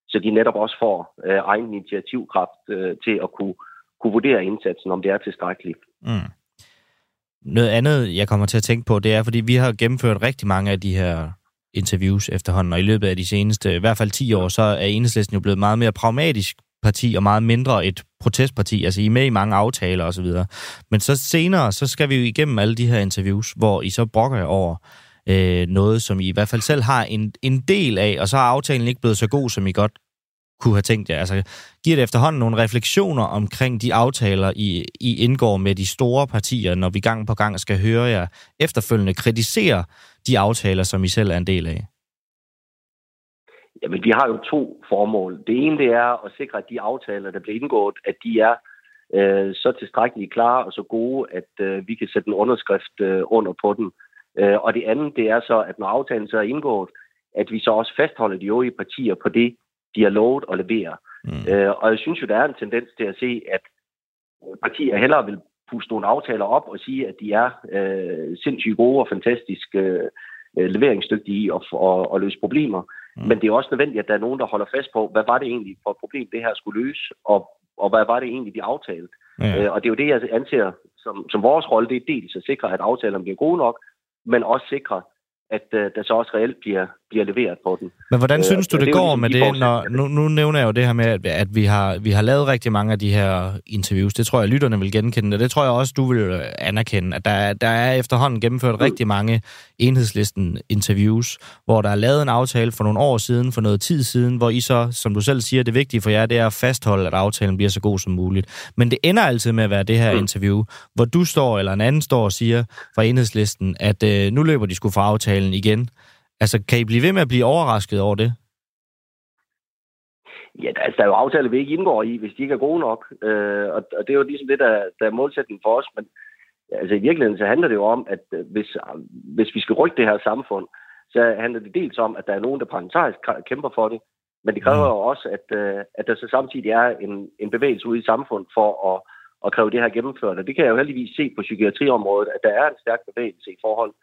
H: så de netop også får øh, egen initiativkraft øh, til at kunne, kunne vurdere indsatsen, om det er tilstrækkeligt. Mm.
A: Noget andet, jeg kommer til at tænke på, det er, fordi vi har gennemført rigtig mange af de her interviews efterhånden, og i løbet af de seneste, i hvert fald 10 år, så er enhedslisten jo blevet meget mere pragmatisk parti og meget mindre et protestparti. Altså, I er med i mange aftaler osv. Men så senere, så skal vi jo igennem alle de her interviews, hvor I så brokker jer over øh, noget, som I i hvert fald selv har en, en del af, og så er aftalen ikke blevet så god, som I godt kunne have tænkt jer? Altså, giver det efterhånden nogle refleksioner omkring de aftaler, I, I indgår med de store partier, når vi gang på gang skal høre jer efterfølgende kritisere de aftaler, som I selv er en del af?
H: Jamen, vi har jo to formål. Det ene, det er at sikre, at de aftaler, der bliver indgået, at de er øh, så tilstrækkeligt klare og så gode, at øh, vi kan sætte en underskrift øh, under på den. Øh, og det andet, det er så, at når aftalen så er indgået, at vi så også fastholder de øvrige partier på det, de har lovet at levere. Mm. Øh, og jeg synes jo, der er en tendens til at se, at partier hellere vil puste nogle aftaler op og sige, at de er øh, sindssygt gode og fantastisk øh, leveringsdygtige i at, at, at løse problemer. Mm. Men det er også nødvendigt, at der er nogen, der holder fast på, hvad var det egentlig for et problem, det her skulle løse, og, og hvad var det egentlig, de aftalte. Ja. Øh, og det er jo det, jeg anser som, som vores rolle, det er dels at sikre, at aftalerne bliver gode nok, men også sikre, at øh, der så også reelt bliver, bliver leveret på den.
A: Men hvordan øh, synes du, det, det går ligesom med det, når, nu, nu nævner jeg jo det her med, at, at vi, har, vi har lavet rigtig mange af de her interviews. Det tror jeg, lytterne vil genkende, og det tror jeg også, du vil anerkende, at der, der er efterhånden gennemført mm. rigtig mange enhedslisten-interviews, hvor der er lavet en aftale for nogle år siden, for noget tid siden, hvor I så, som du selv siger, det vigtige for jer, det er at fastholde, at aftalen bliver så god som muligt. Men det ender altid med at være det her mm. interview, hvor du står, eller en anden står og siger fra enhedslisten, at øh, nu løber de skulle få aftalen igen. Altså, kan I blive ved med at blive overrasket over det?
H: Ja, altså, der er jo aftaler, vi ikke indgår i, hvis de ikke er gode nok. Øh, og, og det er jo ligesom det, der, der er målsætningen for os. Men altså, i virkeligheden så handler det jo om, at øh, hvis, hvis vi skal rykke det her samfund, så handler det dels om, at der er nogen, der parlamentarisk kæmper for det, men det kræver mm. jo også, at, øh, at der så samtidig er en, en bevægelse ude i samfundet for at, at kræve det her gennemført. Og det kan jeg jo heldigvis se på psykiatriområdet, at der er en stærk bevægelse i forhold til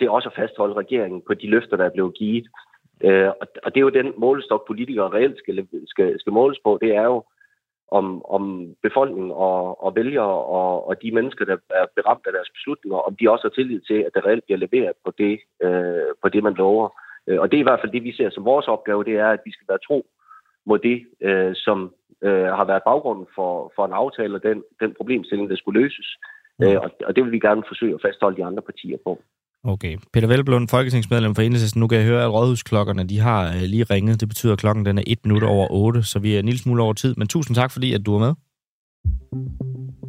H: også at fastholde regeringen på de løfter, der er blevet givet. Øh, og det er jo den målestok, politikere reelt skal, skal, skal måles på. Det er jo, om, om befolkningen og, og vælgere og, og de mennesker, der er beramt af deres beslutninger, om de også har tillid til, at der reelt bliver leveret på det, øh, på det man lover. Øh, og det er i hvert fald det, vi ser som vores opgave, det er, at vi skal være tro mod det, øh, som øh, har været baggrunden for, for en aftale og den, den problemstilling, der skulle løses. Øh, og, og det vil vi gerne forsøge at fastholde de andre partier på.
A: Okay. Peter Velblund, folketingsmedlem for Enhedslisten. Nu kan jeg høre, at rådhusklokkerne de har øh, lige ringet. Det betyder, at klokken den er 1 minut over 8, så vi er en lille smule over tid. Men tusind tak, fordi at du er med.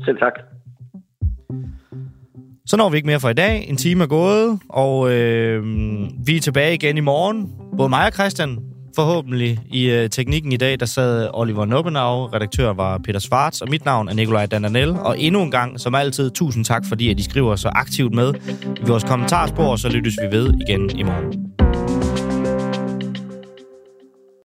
H: Selv tak.
A: Så når vi ikke mere for i dag. En time er gået, og øh, vi er tilbage igen i morgen. Både mig og Christian forhåbentlig. I øh, teknikken i dag, der sad Oliver Nobbenau, redaktør var Peter Svarts, og mit navn er Nikolaj Dananel. Og endnu en gang, som altid, tusind tak, fordi at I skriver så aktivt med i vores kommentarspor, og så lyttes vi ved igen i morgen.